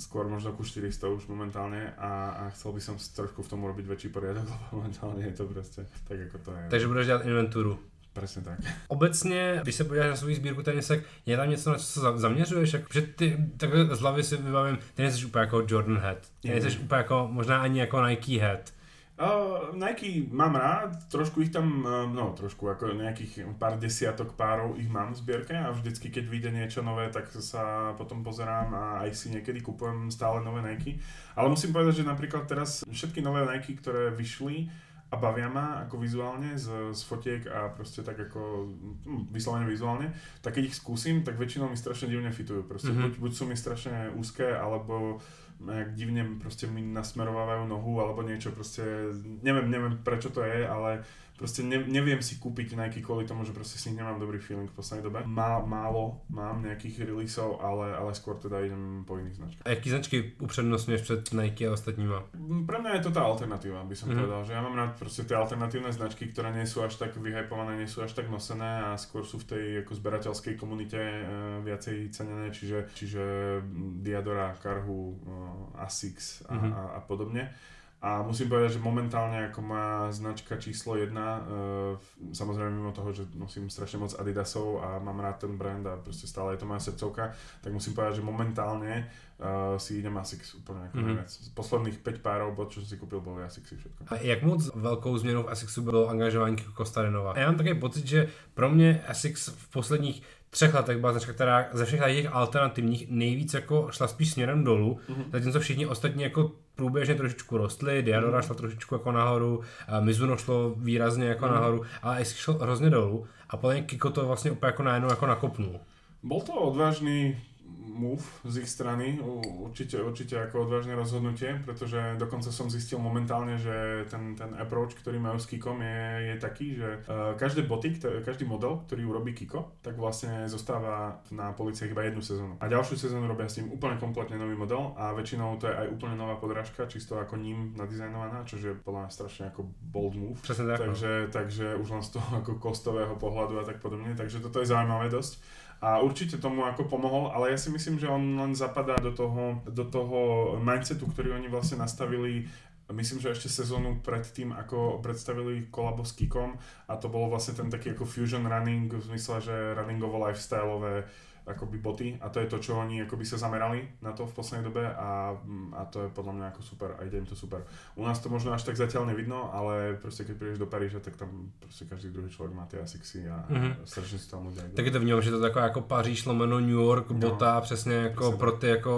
S2: skôr možno ku 400 už momentálne a, a chcel by som trošku v tom urobiť väčší poriadok, [LAUGHS] lebo momentálne je to proste tak, ako to je.
S1: Takže budeš dělat inventuru.
S2: Přesně tak.
S1: Obecně, když se podíváš na svou sbírku tenisek, je tam něco, na co se zaměřuješ? Jak, ty takhle z hlavy si vybavím, ty nejsi úplně jako Jordan Head. Ty nejsi úplně jako, možná ani jako Nike Head.
S2: Uh, Nike mám rád, trošku ich tam, uh, no trošku, ako nejakých pár desiatok párov ich mám v zbierke a vždycky, keď vyjde niečo nové, tak sa potom pozerám a aj si niekedy kupujem stále nové Nike. Ale musím povedať, že napríklad teraz všetky nové Nike, ktoré vyšli, a bavia ma ako vizuálne z, z fotiek a proste tak ako hm, vyslovene vizuálne, tak keď ich skúsim, tak väčšinou mi strašne divne fitujú. Proste mm-hmm. buď, buď sú mi strašne úzke, alebo nejak divne proste mi nasmerovávajú nohu alebo niečo proste, neviem, neviem prečo to je, ale proste ne, neviem si kúpiť Nike kvôli tomu, že proste si nemám dobrý feeling v poslednej dobe. Má, málo mám nejakých releaseov, ale, ale skôr teda idem po iných značkách.
S1: A jaký značky upřednostňuješ před Nike a ostatníma?
S2: Mm, pre mňa je to tá alternatíva, by som mm-hmm. povedal, že ja mám rád proste tie alternatívne značky, ktoré nie sú až tak vyhypované, nie sú až tak nosené a skôr sú v tej ako zberateľskej komunite e, viacej cenené, čiže, čiže Diadora, Karhu, e, Asics a, mm-hmm. a, a podobne. A musím povedať, že momentálne ako má značka číslo 1, uh, e, samozrejme mimo toho, že nosím strašne moc Adidasov a mám rád ten brand a proste stále je to moja srdcovka, tak musím povedať, že momentálne uh, si idem Asics úplne ako mm-hmm. najviac. Posledných 5 párov bod, čo som si kúpil, boli Asixy všetko.
S1: A jak moc velkou změnou v Asixu bylo angažování Kostarinova? Já mám takový pocit, že pro mě Asix v posledních třech letech byla značka, která ze všech těch alternativních nejvíc jako šla spíš směrem dolů, mm-hmm. zatímco všichni ostatní jako průběžně trošičku rostly, Diadora mm. šla trošičku jako nahoru, Mizuno šlo výrazně jako mm. nahoru, ale Asics šlo hrozně dolů a potom Kiko to vlastně úplně jako najednou jako nakopnul.
S2: Bol to odvážný move z ich strany, určite, určite ako odvážne rozhodnutie, pretože dokonca som zistil momentálne, že ten, ten approach, ktorý majú s Kikom je, je taký, že uh, každé boty, každý model, ktorý urobí Kiko, tak vlastne zostáva na policiách iba jednu sezónu. A ďalšiu sezónu robia s ním úplne kompletne nový model a väčšinou to je aj úplne nová podrážka, čisto ako ním nadizajnovaná, čo je podľa mňa strašne ako bold move.
S1: Presne tak.
S2: No. Takže, takže už len z toho ako kostového pohľadu a tak podobne, takže toto je zaujímavé dosť a určite tomu ako pomohol, ale ja si myslím, že on len zapadá do toho, do toho mindsetu, ktorý oni vlastne nastavili myslím, že ešte sezónu pred tým, ako predstavili kolabo s Kikom a to bolo vlastne ten taký ako fusion running v zmysle, že runningovo lifestyleové akoby boty a to je to, čo oni akoby sa zamerali na to v poslednej dobe a, a to je podľa mňa ako super a ide im to super. U nás to možno až tak zatiaľ nevidno, ale proste keď prídeš do Paríža, tak tam proste každý druhý človek má tie Asixy a mm-hmm. strašne si tam ľudia
S1: Taky to vnímám, že to je taková jako Paříž, lomeno New York, no, bota, přesně jako přesně pro ty jako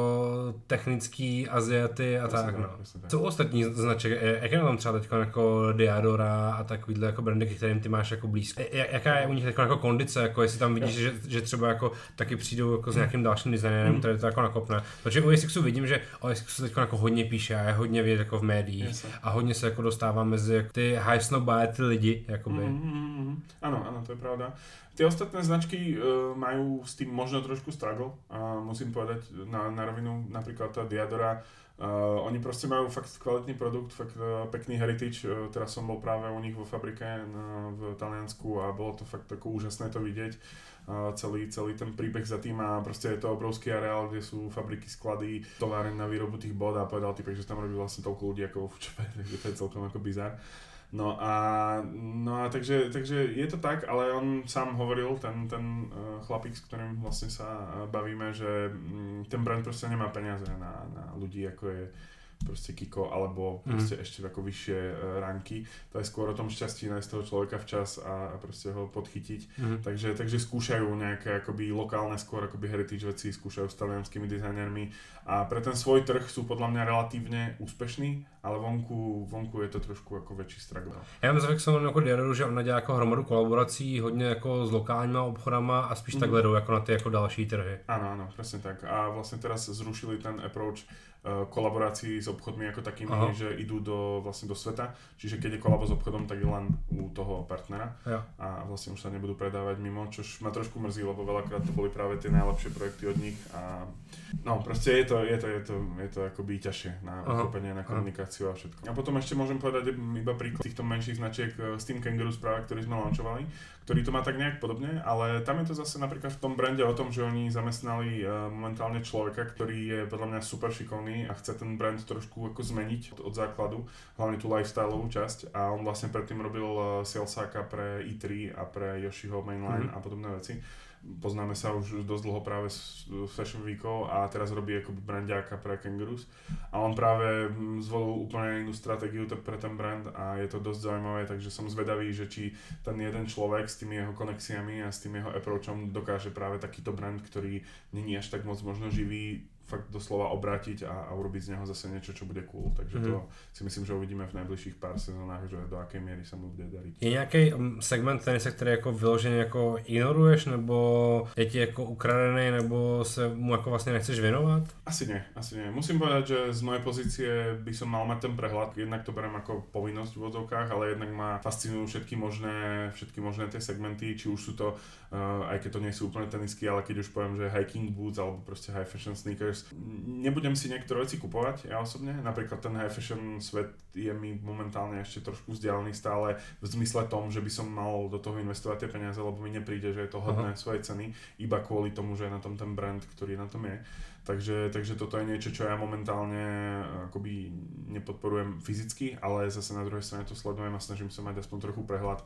S1: technický Aziaty a tak, tak, no. tak. Co ostatní značek, jaké tam třeba teď jako Diadora a takovýhle jako brandy, kterým ty máš jako blízko? Jaká je u nich teď jako kondice, jako jestli tam vidíš, že, že třeba jako taky přijdou jako s nějakým dalším designerem, mm. který to jako nakopne. Protože u ASICSu vidím, že o ASICSu teď jako hodně píše a je hodně vědět jako v médiích yes. a hodně se jako dostává mezi ty high snobby, ty lidi, jakoby. Mm, mm,
S2: mm. Ano, ano, to je pravda. Tie ostatné značky uh, majú s tým možno trošku struggle, a musím povedať na, na rovinu, napríklad tá Diadora, Uh, oni proste majú fakt kvalitný produkt, fakt uh, pekný heritage. Uh, teraz som bol práve u nich vo fabrike na, v Taliansku a bolo to fakt ako úžasné to vidieť celý, celý ten príbeh za tým a proste je to obrovský areál, kde sú fabriky, sklady, továren na výrobu tých bod a povedal typek, že tam robí vlastne toľko ľudí ako v Čepe, [LAUGHS] takže to je celkom ako bizar. No a, no a takže, takže je to tak, ale on sám hovoril, ten, ten uh, chlapík, s ktorým vlastne sa bavíme, že um, ten brand proste nemá peniaze na, na ľudí, ako je proste Kiko alebo mhm. proste mm. ešte ako vyššie uh, ranky. To je skôr o tom šťastí nájsť toho človeka včas a, proste ho podchytiť. Mm. Takže, takže skúšajú nejaké akoby lokálne skôr akoby heritage veci, skúšajú s talianskými dizajnermi a pre ten svoj trh sú podľa mňa relatívne úspešní, ale vonku, vonku je to trošku jako väčší struggle.
S1: Já mám zafixovanou jako Diadoru, že ona dělá jako hromadu kolaborací, hodně jako s lokálníma obchodama a spíš mm. takhle jdou jako na ty jako další trhy.
S2: Áno, áno, presne tak. A vlastne teraz zrušili ten approach kolaborácií s obchodmi ako takými, Aha. že idú do, vlastne do sveta, čiže keď je kolabo s obchodom, tak je len u toho partnera ja. a vlastne už sa nebudú predávať mimo, čo ma trošku mrzí, lebo veľakrát to boli práve tie najlepšie projekty od nich a no proste je to, je to, je to, je to akoby ťažšie na uchopenie, na komunikáciu a všetko. A potom ešte môžem povedať iba príklad týchto menších značiek s tým Kangaroo práve, ktorý sme launchovali, ktorý to má tak nejak podobne, ale tam je to zase napríklad v tom brande o tom, že oni zamestnali uh, momentálne človeka, ktorý je podľa mňa super šikovný a chce ten brand trošku ako zmeniť od, od základu, hlavne tú lifestyleovú časť a on vlastne predtým robil uh, salesáka pre E3 a pre Yoshiho Mainline mm-hmm. a podobné veci poznáme sa už dosť dlho práve s Fashion Weekov a teraz robí ako brandiáka pre Kangaroos. A on práve mm, zvolil úplne inú stratégiu pre ten brand a je to dosť zaujímavé, takže som zvedavý, že či ten jeden človek s tými jeho konexiami a s tým jeho approachom dokáže práve takýto brand, ktorý není až tak moc možno živý, fakt doslova obrátiť a, a urobiť z neho zase niečo, čo bude cool. Takže mm. to mhm. si myslím, že uvidíme v najbližších pár sezónách, že do akej miery sa mu bude dariť.
S1: Je nějaký mm, segment tenise, který jako vyloženě jako ignoruješ, nebo je ti jako ukradený, nebo se mu jako vlastně nechceš věnovat?
S2: Asi nie, asi nie. Musím povedať, že z mojej pozície by som mal mať ten prehľad. Jednak to berem ako povinnosť v vodzovkách, ale jednak ma fascinujú všetky možné, všetky možné tie segmenty, či už sú to, uh, aj keď to nie sú úplne tenisky, ale keď už poviem, že hiking boots alebo proste high fashion sneakers, Nebudem si niektoré veci kupovať, ja osobne. Napríklad ten high fashion svet je mi momentálne ešte trošku vzdialený stále v zmysle tom, že by som mal do toho investovať tie peniaze, lebo mi nepríde, že je to hodné uh-huh. svojej ceny, iba kvôli tomu, že je na tom ten brand, ktorý na tom je. Takže, takže toto je niečo, čo ja momentálne akoby nepodporujem fyzicky, ale zase na druhej strane to sledujem a snažím sa mať aspoň trochu prehľad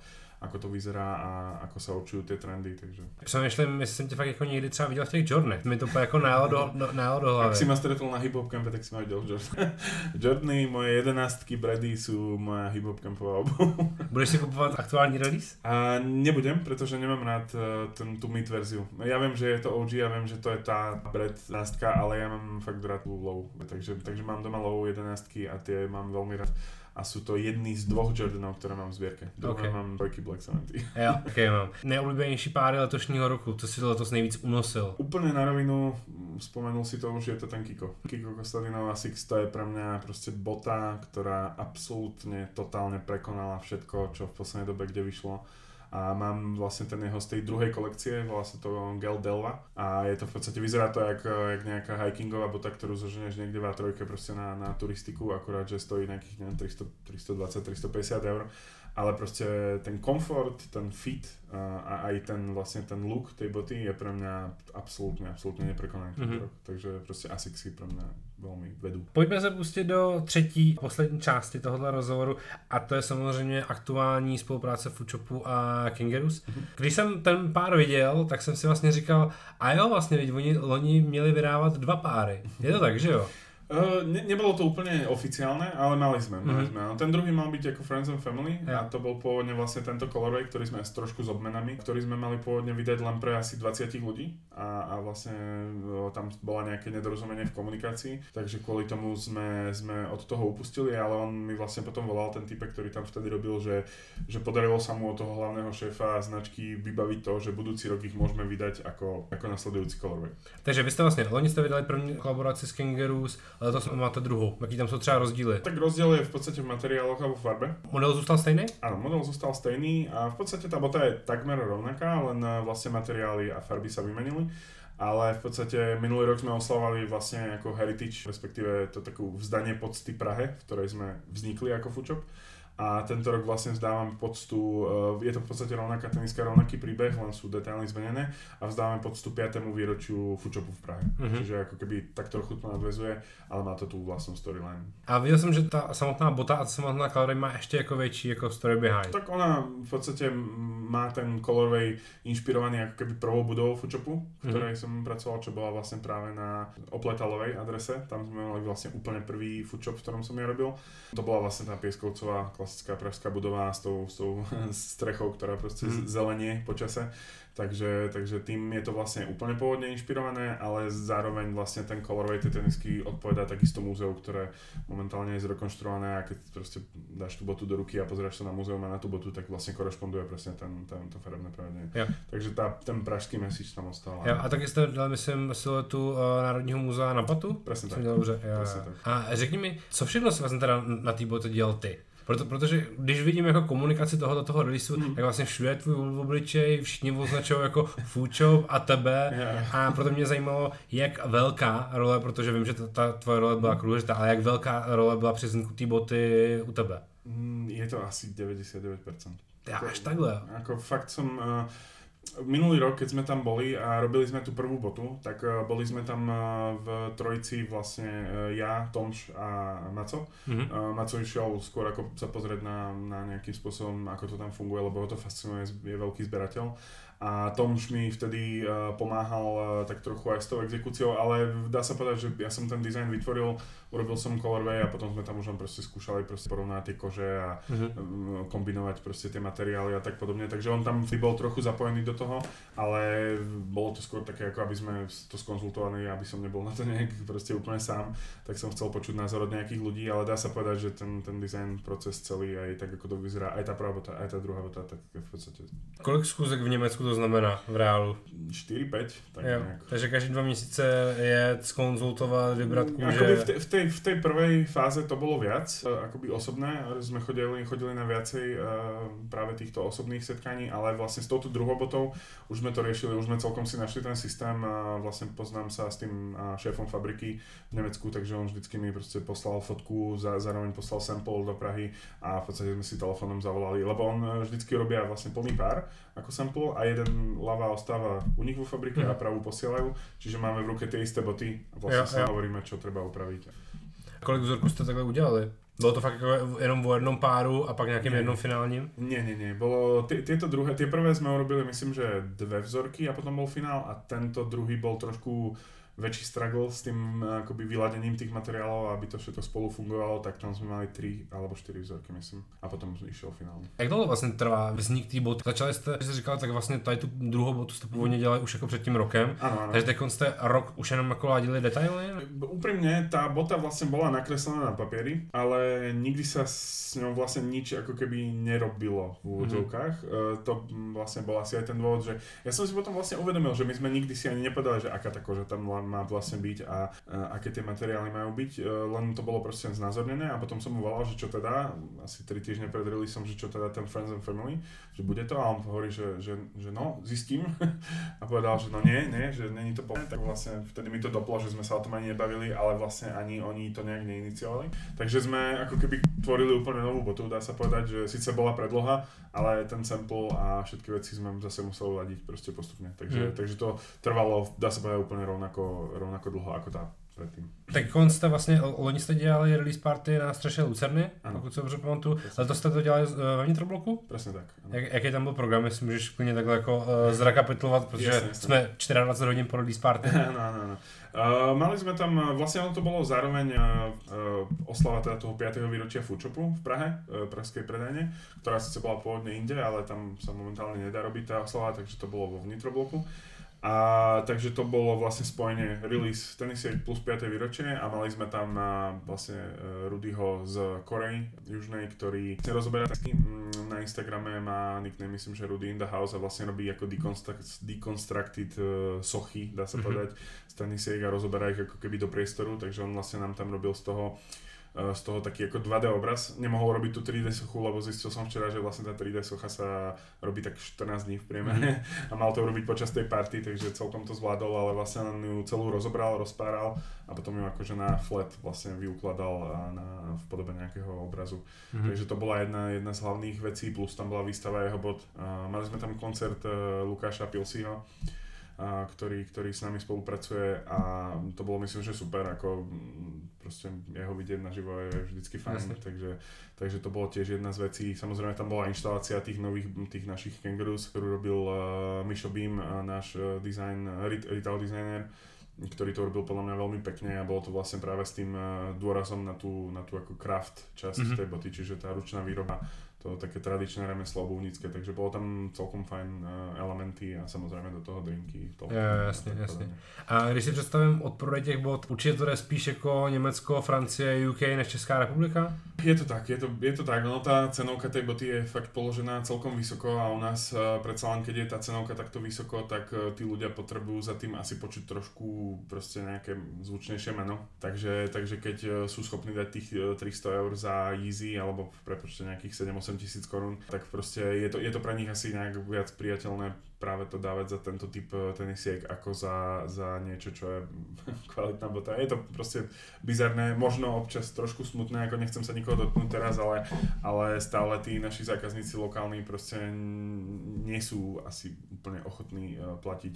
S2: ako to vyzerá a ako sa určujú ty trendy, takže.
S1: Přemýšlím, jestli jsem tě fakt jako někdy třeba viděl v těch Jordanech, mi to jako do, nájelo do hlavy.
S2: Ak si ma stretol na hip-hop campe, tak si ma videl v Jordan. [LAUGHS] Jordany, moje jedenáctky Brady sú moja hip-hop campová obu. [LAUGHS]
S1: Budeš si kupovat aktuální release?
S2: A nebudem, pretože nemám rád uh, ten, tú mid verziu. Ja viem, že je to OG, ja viem, že to je tá Brad 11, ale ja mám fakt rád tú low. Takže, takže mám doma low 11 a tie mám veľmi rád a sú to jedny z dvoch Jordanov, ktoré mám v zbierke. Druhé okay. mám trojky Black 70. [LAUGHS]
S1: Ja, ok, mám. Nejoblíbenější páry letošního roku, to si letos nejvíc unosil?
S2: Úplne na rovinu, spomenul si to už, je to ten Kiko. Kiko Kostadinov Asics, to je pre mňa proste bota, ktorá absolútne totálne prekonala všetko, čo v poslednej dobe kde vyšlo a mám vlastne ten jeho z tej druhej kolekcie, volá sa to Gel Delva. A je to v podstate, vyzerá to jak, jak nejaká hikingová bota, ktorú zoženeš niekde v A3 proste na, na turistiku, akurát, že stojí nejakých neviem, 300, 320-350 eur ale proste ten komfort, ten fit a aj ten vlastne ten look tej boty je pre mňa absolútne, absolútne neprekonaný mm-hmm. rok. Takže proste Asicsy pre mňa velmi vedou.
S1: Pojďme se pustit do třetí, poslední části tohohle rozhovoru a to je samozřejmě aktuální spolupráce Foodshopu a Kangaroos. Mm-hmm. Když jsem ten pár viděl, tak jsem si vlastně říkal, a jo, vlastně, teď oni loni měli vydávat dva páry. Je to tak, že jo?
S2: Uh, ne, nebolo to úplne oficiálne, ale mali sme. Mali mm-hmm. sme. Ten druhý mal byť ako Friends and Family ja. a to bol pôvodne vlastne tento colorway, ktorý sme s trošku s obmenami, ktorý sme mali pôvodne vydať len pre asi 20 ľudí a, a vlastne uh, tam bola nejaké nedorozumenie v komunikácii, takže kvôli tomu sme, sme od toho upustili, ale on mi vlastne potom volal ten typek, ktorý tam vtedy robil, že, že podarilo sa mu od toho hlavného šéfa značky vybaviť to, že budúci rok ich môžeme vydať ako, ako nasledujúci colorway.
S1: Takže vy ste vlastne, oni ste vydali první kolaboráciu s Kangaroos, letos máte druhou. Jaký tam jsou třeba rozdíly?
S2: Tak rozdíl je v podstatě v materiáloch a v farbe.
S1: Model zůstal stejný?
S2: Áno, model zostal stejný a v podstate tá bota je takmer rovnaká, len eh, vlastne materiály a farby sa vymenili ale v podstate minulý rok sme oslavovali vlastne ako heritage, respektíve to takú vzdanie pocty Prahe, v ktorej sme vznikli ako Foodshop a tento rok vlastne vzdávam poctu, eh, je to v podstate rovnaká teniska, rovnaký príbeh, len sú detaily zmenené a vzdávam poctu 5. výročiu Foodshopu v Prahe. Mm-hmm. Čiže ako keby tak trochu to nadvezuje, ale má to tú vlastnú storyline.
S1: A videl som, že tá samotná bota a samotná colorway má ešte ako väčší ako story behind.
S2: Tak ona v podstate má ten colorway inšpirovaný ako keby prvou budovou Foodshopu, v ktorej mm-hmm. som pracoval, čo bola vlastne práve na Opletalovej adrese. Tam sme mali vlastne úplne prvý Foodshop, v ktorom som ja robil. To bola vlastne tá pieskovcová klasická pražská budova s tou, s tou [LAUGHS] strechou, ktorá proste mm. zelenie počase. Takže, takže tým je to vlastne úplne pôvodne inšpirované, ale zároveň vlastne ten colorway tej tenisky odpovedá takisto múzeu, ktoré momentálne je zrekonštruované a keď proste dáš tú botu do ruky a pozrieš sa na múzeum a na tú botu, tak vlastne korešponduje presne ten, ten, to farebné prevedenie. Ja. Takže tá, ten pražský mesič tam ostal.
S1: Ja, a taky jste dali, myslím, siluetu uh, Národního muzea na Batu?
S2: Presne tak.
S1: Dobře, ja. Presne tak. A řekni mi, co všechno si vlastně teda na té bote dělal ty? Proto, protože když vidím jako komunikaci tohoto toho releaseu, mm. tak vlastně všude tvůj obličej, všichni označují jako Foodshop a tebe yeah. a proto mě zajímalo, jak velká role, protože vím, že ta, ta tvoje role byla mm. důležitá, ale jak velká role byla při vzniku té boty u tebe?
S2: Mm, je to asi 99%.
S1: Ja, až takhle.
S2: Ako fakt som... Uh, minulý rok, keď sme tam boli a robili sme tú prvú botu, tak uh, boli sme tam uh, v trojici vlastne uh, ja, Tomš a Maco. Mm-hmm. Maco išiel skôr ako sa pozrieť na, na nejakým spôsobom, ako to tam funguje, lebo ho to fascinuje, je veľký zberateľ a Tomš mi vtedy uh, pomáhal uh, tak trochu aj s tou exekúciou, ale dá sa povedať, že ja som ten design vytvoril, urobil som colorway a potom sme tam už len proste skúšali proste porovnať tie kože a uh-huh. kombinovať proste tie materiály a tak podobne, takže on tam bol trochu zapojený do toho, ale bolo to skôr také ako aby sme to skonzultovali, aby som nebol na to nejak proste úplne sám, tak som chcel počuť názor od nejakých ľudí, ale dá sa povedať, že ten, ten design proces celý aj tak ako to vyzerá, aj tá prvá bota, aj tá druhá bota, tak v podstate.
S1: Kolik skúzek v Nemecku to znamená v reálu?
S2: 4-5. Tak
S1: jo. Takže každý dva měsíce je skonzultovat, vybrat kůže.
S2: Akoby v, v, tej, v tej prvej fáze to bolo viac, e, akoby osobné, sme chodili, chodili na viacej uh, práve týchto osobných setkaní, ale vlastne s touto druhou botou už sme to riešili, už sme celkom si našli ten systém vlastne poznám sa s tým šéfom fabriky v Nemecku, takže on vždycky mi proste poslal fotku, za, zároveň poslal sample do Prahy a v podstate sme si telefónom zavolali, lebo on e, vždycky robia vlastne plný pár ako sample a jeden lava ostáva u nich vo fabrike mm. a pravú posielajú, čiže máme v ruke tie isté boty a vlastne ja, sa ja. hovoríme, čo treba upraviť.
S1: Kolik vzorků jste takhle udělali? Bylo to fakt jenom o jednom páru a pak nějakým nie. jednom finálním?
S2: Nie, nie, nie. Bolo, tieto druhé, tie prvé sme urobili myslím, že dve vzorky a potom bol finál a tento druhý bol trošku väčší struggle s tým akoby vyladením tých materiálov, aby to všetko spolu fungovalo, tak tam sme mali 3 alebo 4 vzorky, myslím. A potom išiel finál.
S1: Jak dlouho vlastně trvá vznik té boty? Začali jste, že jsi říkal, tak vlastně tady tu druhou botu jste původně dělali už jako před tím rokem.
S2: Ano, ano.
S1: Takže teď jste rok už jenom jako ladili detaily?
S2: Úprimne, tá bota vlastne bola nakreslená na papieri, ale nikdy sa s ňou vlastne nič ako keby nerobilo v úvodzovkách. Mm-hmm. to vlastne bol asi aj ten dôvod, že ja som si potom vlastne uvedomil, že my sme nikdy si ani nepovedali, že aká tá koža tam má vlastne byť a, a aké tie materiály majú byť, e, len to bolo proste znázornené a potom som mu volal, že čo teda, asi 3 týždne pred som, že čo teda ten Friends and Family, že bude to a on hovorí, že, že, že no, zistím [LAUGHS] a povedal, že no nie, nie, že není to plné, tak vlastne vtedy mi to doplo, že sme sa o tom ani nebavili, ale vlastne ani oni to nejak neiniciovali. Takže sme ako keby tvorili úplne novú botu, dá sa povedať, že síce bola predloha, ale ten sample a všetky veci sme zase museli ladiť proste postupne. Takže, mm. takže to trvalo, dá sa povedať, úplne rovnako, rovnako dlho ako tá predtým.
S1: Tak on jste vlastně, loni jste dělali release party na střeše Lucerny, ano. pokud se dobře pamatuju. Ale to jste to dělali ve vnitrobloku?
S2: Přesně tak.
S1: Jak, jaký tam byl program, jestli můžeš klidně takhle jako uh, zrekapitulovat, protože jasne, jasne. jsme 24 hodin po release party. [LAUGHS]
S2: ano, ano, ano. Uh, mali sme tam, vlastne ono to bolo zároveň uh, oslava teda toho 5. výročia Foodshopu v Prahe, uh, pražskej predajne, ktorá síce bola pôvodne inde, ale tam sa momentálne nedá robiť tá oslava, takže to bolo vo vnitrobloku. A takže to bolo vlastne spojenie release tenisiek plus 5. výročie a mali sme tam na vlastne e, Rudyho z Korej Južnej, ktorý rozoberá mm, na Instagrame má nickname, myslím, že Rudy in the House a vlastne robí ako deconstruct, deconstructed uh, sochy, dá sa mm-hmm. povedať, z tenisiek a rozoberá ich ako keby do priestoru, takže on vlastne nám tam robil z toho E, z toho taký ako 2D obraz. Nemohol robiť tú 3D sochu, lebo zistil som včera, že vlastne tá 3D socha sa robí tak 14 dní v priemere mm. [LAUGHS] a mal to robiť počas tej party, takže celkom to zvládol, ale vlastne ju celú rozobral, rozpáral a potom ju akože na flat vlastne vyukladal na, v podobe nejakého obrazu. Mm. Takže to bola jedna, jedna z hlavných vecí, plus tam bola výstava jeho bod. mali sme tam koncert uh, Lukáša Pilsiho, ktorý, ktorý s nami spolupracuje a to bolo myslím, že super, ako proste jeho vidieť naživo je vždycky fajn, takže, takže to bolo tiež jedna z vecí. Samozrejme tam bola inštalácia tých nových, tých našich kangaroos, ktorú robil uh, Mišo Beam, uh, náš uh, design, retail designer, ktorý to robil podľa mňa veľmi pekne a bolo to vlastne práve s tým dôrazom na tú, na tú ako craft časť mm-hmm. tej boty, čiže tá ručná výroba to také tradičné remeslo obuvnícke, takže bolo tam celkom fajn uh, elementy a samozrejme do toho drinky.
S1: To, ja, jasně, jasně. A když si představím odporodej těch bod, určitě to je spíš jako Německo, Francie, UK než Česká republika?
S2: Je to tak, je to, je to tak, no tá cenovka tej boty je fakt položená celkom vysoko a u nás uh, predsa len keď je tá cenovka takto vysoko, tak uh, tí ľudia potrebujú za tým asi počuť trošku proste nejaké zvučnejšie meno. Takže, takže keď sú schopní dať tých uh, 300 eur za Yeezy alebo v prepočte nejakých 7-8 tisíc korún, tak proste je to, je to pre nich asi nejak viac priateľné práve to dávať za tento typ eh, tenisiek ako za, za niečo, čo je [LAUGHS] kvalitná bota. Je to proste bizarné, možno občas trošku smutné, ako nechcem sa nikoho dotknúť teraz, ale, ale stále tí naši zákazníci lokálni proste nie sú asi úplne ochotní eh, platiť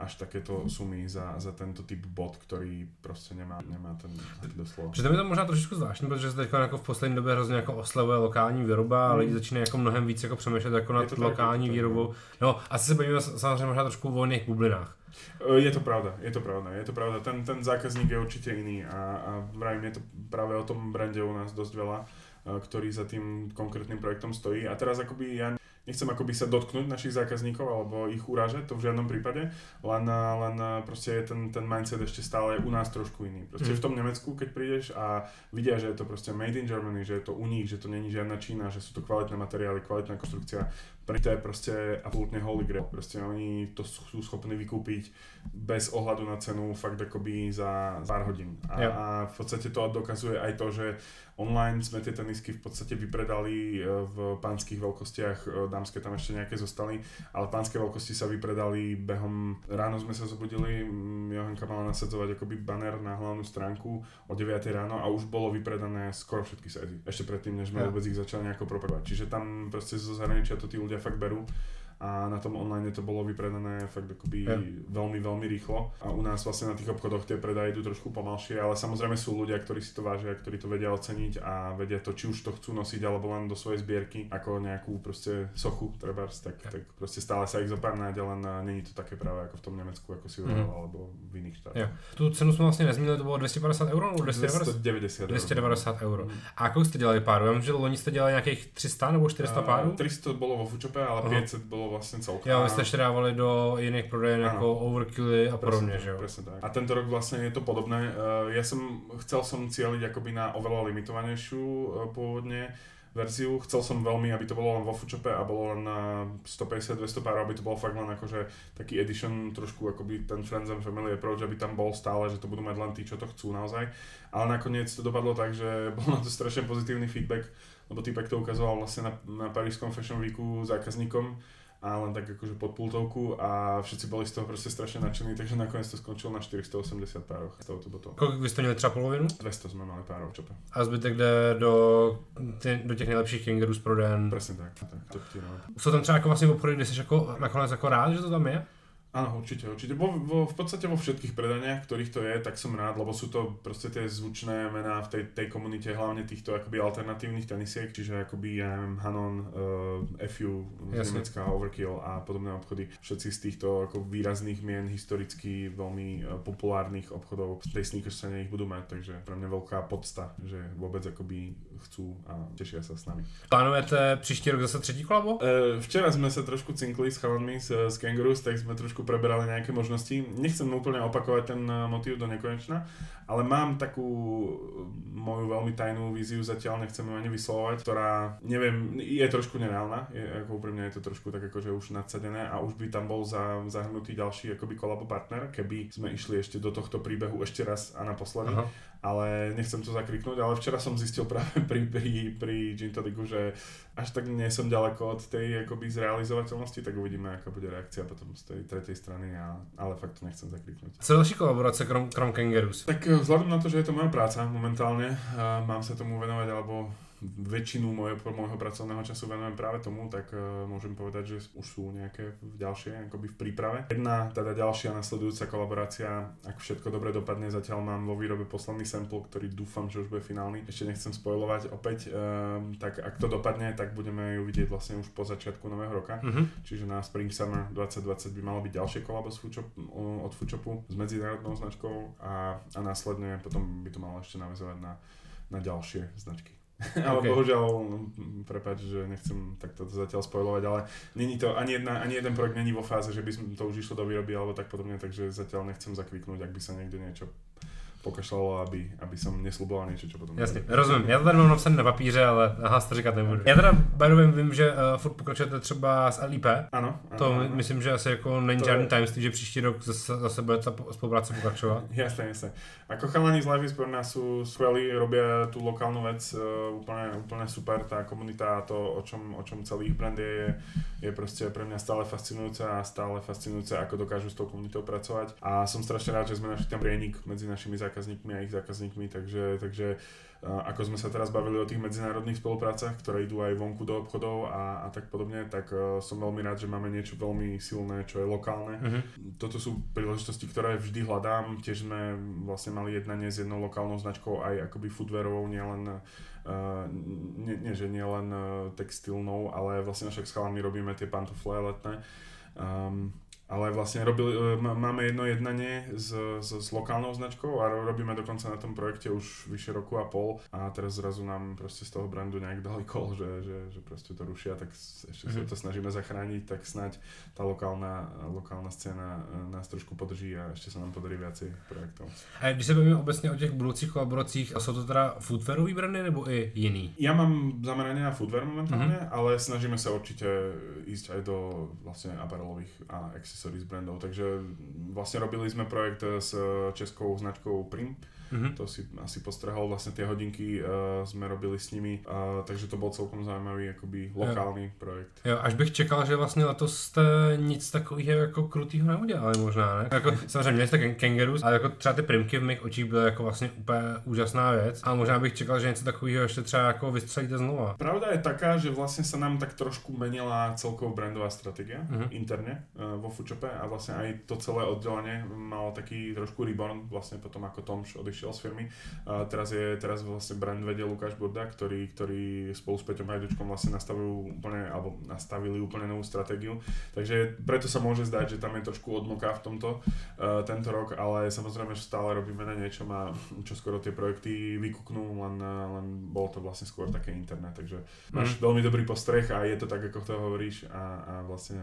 S2: až takéto sumy za, za tento typ bot, který prostě nemá, nemá ten doslova.
S1: Přitom je to možná trošičku zvláštní, protože se teď jako v poslední době hrozně jako oslavuje lokální výroba a lidi začínají jako mnohem víc jako přemýšlet jako nad lokální tak, výrobou. No, asi se bavíme samozřejmě možná trošku o volných bublinách.
S2: E, je to pravda, je to pravda, je to pravda. Ten, ten zákazník je určitě jiný a, a vravím, je to právě o tom brande u nás dosť veľa, e, ktorý za tým konkrétnym projektom stojí. A teraz akoby ja nechcem akoby sa dotknúť našich zákazníkov alebo ich urážať, to v žiadnom prípade, len, len proste je ten, ten mindset ešte stále u nás trošku iný. Proste mm. v tom Nemecku, keď prídeš a vidia, že je to proste made in Germany, že je to u nich, že to není žiadna Čína, že sú to kvalitné materiály, kvalitná konstrukcia, pre to je proste absolútne holy grail. Proste oni to sú schopní vykúpiť bez ohľadu na cenu fakt akoby za pár hodín. A, a v podstate to dokazuje aj to, že online sme tie tenisky v podstate vypredali e, v pánskych veľkostiach, e, dámske tam ešte nejaké zostali, ale pánske veľkosti sa vypredali behom, ráno sme sa zobudili, Johanka mala nasadzovať akoby banner na hlavnú stránku o 9 ráno a už bolo vypredané skoro všetky sajzy. Ešte predtým, než sme ja. vôbec ich začali nejako propagovať. Čiže tam proste zo zahraničia to tí ľudia fakt berú a na tom online to bolo vypredané fakt akoby ja. veľmi, veľmi rýchlo a u nás vlastne na tých obchodoch tie predaje idú trošku pomalšie, ale samozrejme sú ľudia, ktorí si to vážia, ktorí to vedia oceniť a vedia to, či už to chcú nosiť alebo len do svojej zbierky ako nejakú proste sochu trebárs, tak, ja. tak proste stále sa ich zopár nájde, len není to také práve ako v tom Nemecku, ako si uvedal, mm. alebo v iných štátoch. Ja.
S1: Tu cenu sme vlastne nezmínili, to bolo 250 eur nebo
S2: 290?
S1: 290 eur. Mm. A ako ste delali páru? Ja viem, že loni ste delali nejakých 300 nebo 400 párů?
S2: 300 bolo vo Fučope, ale uh-huh. 500 bolo vlastne celkom.
S1: Ja, vy ste ešte dávali do iných prodejen ako Overkilly a podobne, že jo?
S2: Presne tak. A tento rok vlastne je to podobné. Uh, ja som, chcel som cieliť akoby na oveľa limitovanejšiu uh, pôvodne verziu. Chcel som veľmi, aby to bolo len vo Fučope a bolo len na 150-200 pár, aby to bolo fakt len akože taký edition, trošku akoby ten Friends and Family approach, aby tam bol stále, že to budú mať len tí, čo to chcú naozaj. Ale nakoniec to dopadlo tak, že [LAUGHS] bol na to strašne pozitívny feedback, lebo týpek to ukazoval vlastne na, na Parížskom Fashion Weeku zákazníkom a len tak akože pod pultovku a všetci boli z toho proste strašne nadšení, takže nakoniec to skončilo na 480 pároch s touto botou.
S1: Kolik vy ste měli třeba polovinu?
S2: 200 jsme mali párov čope.
S1: A zbytek jde do, do těch nejlepších Kangaroos prodejen?
S2: Presne tak, tak, tak
S1: Jsou tam třeba jako vlastně obchody, kde jsi jako nakonec jako rád, že to tam je?
S2: Áno, určite, určite. Vo, vo, v podstate vo všetkých predaniach, ktorých to je, tak som rád, lebo sú to proste tie zvučné mená v tej, tej komunite, hlavne týchto akoby alternatívnych tenisiek, čiže akoby, ja neviem, Hanon, uh, FU z. Nemecka, Overkill a podobné obchody. Všetci z týchto ako výrazných mien, historicky veľmi uh, populárnych obchodov v tej sneaker scéne ich budú mať, takže pre mňa veľká podsta, že vôbec akoby chcú a tešia sa s nami.
S1: Plánujete příští rok zase třetí kolabo?
S2: Uh, včera sme sa trošku cinkli s chalanmi z, z Kangaroos, tak sme trošku trošku preberali nejaké možnosti. Nechcem úplne opakovať ten eh, motív do nekonečna, ale mám takú eh, moju veľmi tajnú víziu, zatiaľ nechcem ju ani vyslovovať, ktorá, neviem, je trošku nereálna, je, ako úprimne je to trošku tak akože už nadsadené a už by tam bol za, zahrnutý ďalší akoby kolabo partner, keby sme išli ešte do tohto príbehu ešte raz a naposledy. Aha ale nechcem to zakriknúť, ale včera som zistil práve [LAUGHS] pri, pri, pri Gin Tonicu, že až tak nie som ďaleko od tej akoby zrealizovateľnosti, tak uvidíme, aká bude reakcia potom z tej tretej strany, a, ale fakt to nechcem zakriknúť.
S1: Co další kolaborace krom, krom Kangaroos?
S2: Tak eh, vzhľadom na to, že je to moja práca momentálne, a mám sa tomu venovať, alebo väčšinu môjho, môjho pracovného času venujem práve tomu, tak uh, môžem povedať, že už sú nejaké ďalšie akoby v príprave. Jedna, teda ďalšia nasledujúca kolaborácia, ak všetko dobre dopadne, zatiaľ mám vo výrobe posledný sample, ktorý dúfam, že už bude finálny. Ešte nechcem spojovať opäť, uh, tak ak to dopadne, tak budeme ju vidieť vlastne už po začiatku nového roka. Uh-huh. Čiže na Spring Summer 2020 by malo byť ďalšie kolabo od Fučopu s medzinárodnou značkou a, a následne potom by to malo ešte navezovať na, na ďalšie značky. [LAUGHS] ale okay. bohužiaľ, prepáč, že nechcem takto zatiaľ spojovať, ale není to, ani, jedna, ani jeden projekt není vo fáze, že by to už išlo do výroby alebo tak podobne, takže zatiaľ nechcem zakviknúť, ak by sa niekde niečo pokašlalo, aby, aby som nesluboval niečo, čo potom...
S1: Jasně, rozumím. Já to tady mám napsané na papíře, ale aha, to říkat nebudu. Já teda by vím, že uh, furt pokračujete třeba s LIP.
S2: Ano. ano
S1: to ano. myslím, že asi jako není žádný je... tajemství, že příští rok zase, zase bude ta spolupráce pokračovat. [LAUGHS]
S2: jasne, jasne. Ako chalani z Live is nás sú skvelí, robia tú lokálnu vec uh, úplne, úplne super. Tá komunita a to, o čom, o čom celý ich brand je, je proste pre mňa stále fascinujúce a stále fascinujúce, ako dokážu s tou komunitou pracovať. A som strašne rád, že sme našli ten prienik medzi našimi zákazníkmi a ich zákazníkmi, takže, takže ako sme sa teraz bavili o tých medzinárodných spoluprácach, ktoré idú aj vonku do obchodov a, a tak podobne, tak uh, som veľmi rád, že máme niečo veľmi silné, čo je lokálne. Uh-huh. Toto sú príležitosti, ktoré vždy hľadám. Tiež sme vlastne mali jednanie s jednou lokálnou značkou aj akoby footwearovou, nielen Uh, nie, nie, že nie len uh, textilnou, ale vlastne však s chalami robíme tie pantofle letné. Um, ale vlastne robili, e, máme jedno jednanie s, s, s lokálnou značkou a robíme dokonca na tom projekte už vyše roku a pol a teraz zrazu nám proste z toho brandu nejak dali call, že, že, že proste to rušia, tak ešte mm-hmm. sa mhm. to snažíme zachrániť, tak snáď tá lokálna, lokálna scéna e, nás trošku podrží a ešte sa nám podarí viacej projektov.
S1: A když se bavíme obecně o těch budoucích kolaboracích, jsou to teda foodwareový brandy nebo i jiný?
S2: Ja mám zameranie na foodware momentálne, mm-hmm. ale snažíme sa určite ísť aj do vlastne apparelových a accessories brandov. Takže vlastne robili sme projekt s českou značkou Prim, Mm-hmm. To si asi postrehol, vlastne tie hodinky uh, sme robili s nimi, uh, takže to bol celkom zaujímavý akoby lokálny jo. projekt.
S1: Jo, až bych čekal, že vlastně letos jste nic takového jako krutýho neudělali možná, ne? Jako, samozřejmě měli jste kangaroos, ale jako třeba ty primky v mých očích byly jako vlastně úplně úžasná věc a možná bych čekal, že něco takového ještě třeba jako vystřelíte znova.
S2: Pravda je taká, že vlastně sa nám tak trošku menila celková brandová stratégia mm-hmm. interne uh, vo Foodshope a vlastne aj to celé oddelenie malo taký trošku reborn vlastne potom ako Tomš odišiel odišiel z firmy. A teraz je teraz vlastne brand vedie Lukáš Burda, ktorý, ktorý spolu s Peťom Hajdučkom vlastne nastavujú úplne, alebo nastavili úplne novú stratégiu. Takže preto sa môže zdať, že tam je trošku odmoká v tomto uh, tento rok, ale samozrejme, že stále robíme na niečom a čo skoro tie projekty vykúknú, len, len bolo to vlastne skôr také interné, takže máš mm. veľmi dobrý postreh a je to tak, ako to hovoríš a, a vlastne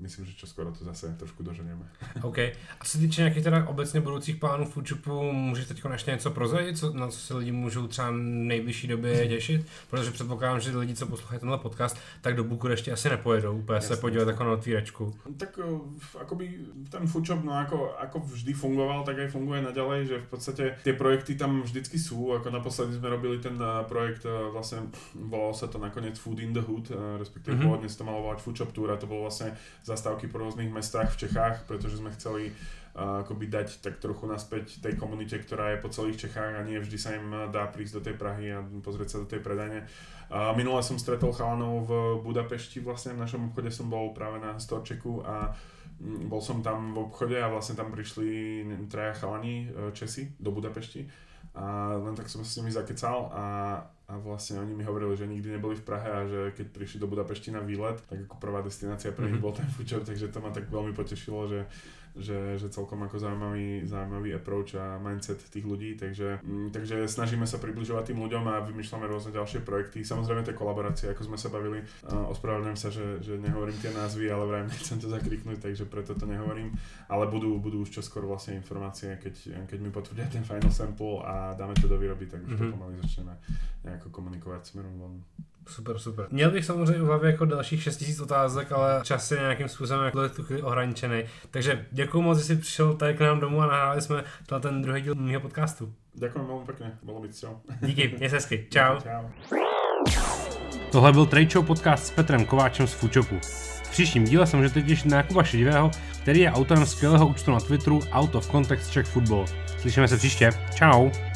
S2: myslím, že čo skoro to zase trošku doženieme.
S1: OK. A se týče nějakých teda obecně budoucích plánů Foodshopu, můžete teď ještě něco prozradit, co, na co se lidi můžou třeba v nejbližší době [LAUGHS] těšit? Protože předpokládám, že lidi, co poslouchají tenhle podcast, tak do Bukurešti asi nepojedou úplně jasne, se podívat jako na otvíračku.
S2: Tak eh, akoby ten Foodshop, no ako, ako vždy fungoval, tak aj funguje naďalej, že v podstate tie projekty tam vždycky sú, ako naposledy sme robili ten eh, projekt, eh, vlastne volalo sa to nakoniec Food in the Hood, respektíve mm-hmm. pôvodne sa to malo volať Foodshop Tour a to bolo vlastne zastávky po rôznych mestách v Čechách, pretože sme chceli akoby dať tak trochu naspäť tej komunite, ktorá je po celých Čechách a nie vždy sa im dá prísť do tej Prahy a pozrieť sa do tej predajne. Uh, minule som stretol chalanov v Budapešti, vlastne v našom obchode som bol práve na Storčeku a bol som tam v obchode a vlastne tam prišli traja chalani Česi do Budapešti a len tak som s nimi zakecal a a vlastne oni mi hovorili, že nikdy neboli v Prahe a že keď prišli do Budapešti na výlet, tak ako prvá destinácia pre nich mm-hmm. bol ten Fučer, takže to ma tak veľmi potešilo, že že, že celkom ako zaujímavý, zaujímavý approach a mindset tých ľudí, takže, mm, takže snažíme sa približovať tým ľuďom a vymýšľame rôzne ďalšie projekty. Samozrejme tie kolaborácie, ako sme sa bavili, ospravedlňujem sa, že, že nehovorím tie názvy, ale vraj [LAUGHS] nechcem to zakriknúť, takže preto to nehovorím, ale budú, budú už čoskoro vlastne informácie, keď, keď mi potvrdia ten final sample a dáme to do výroby, tak už mm-hmm. to mhm. pomaly začneme nejako komunikovať smerom von.
S1: Super, super. Měl bych samozřejmě v jako dalších 6000 otázek, ale čas je nějakým způsobem jako tu chvíli ohraničený. Takže děkuji moc, že jsi přišel tady k nám domů a nahráli jsme ten druhý díl mého podcastu.
S2: Děkuji velmi pěkně, bylo by cťou.
S1: Díky, se hezky. Čau.
S2: Čau.
S1: Tohle byl Trade podcast s Petrem Kováčem z Foodshopu. V příštím díle se můžete těšit na Jakuba Šedivého, který je autorem skvělého účtu na Twitteru Out of Context Check Football. Slyšíme se příště. Ciao.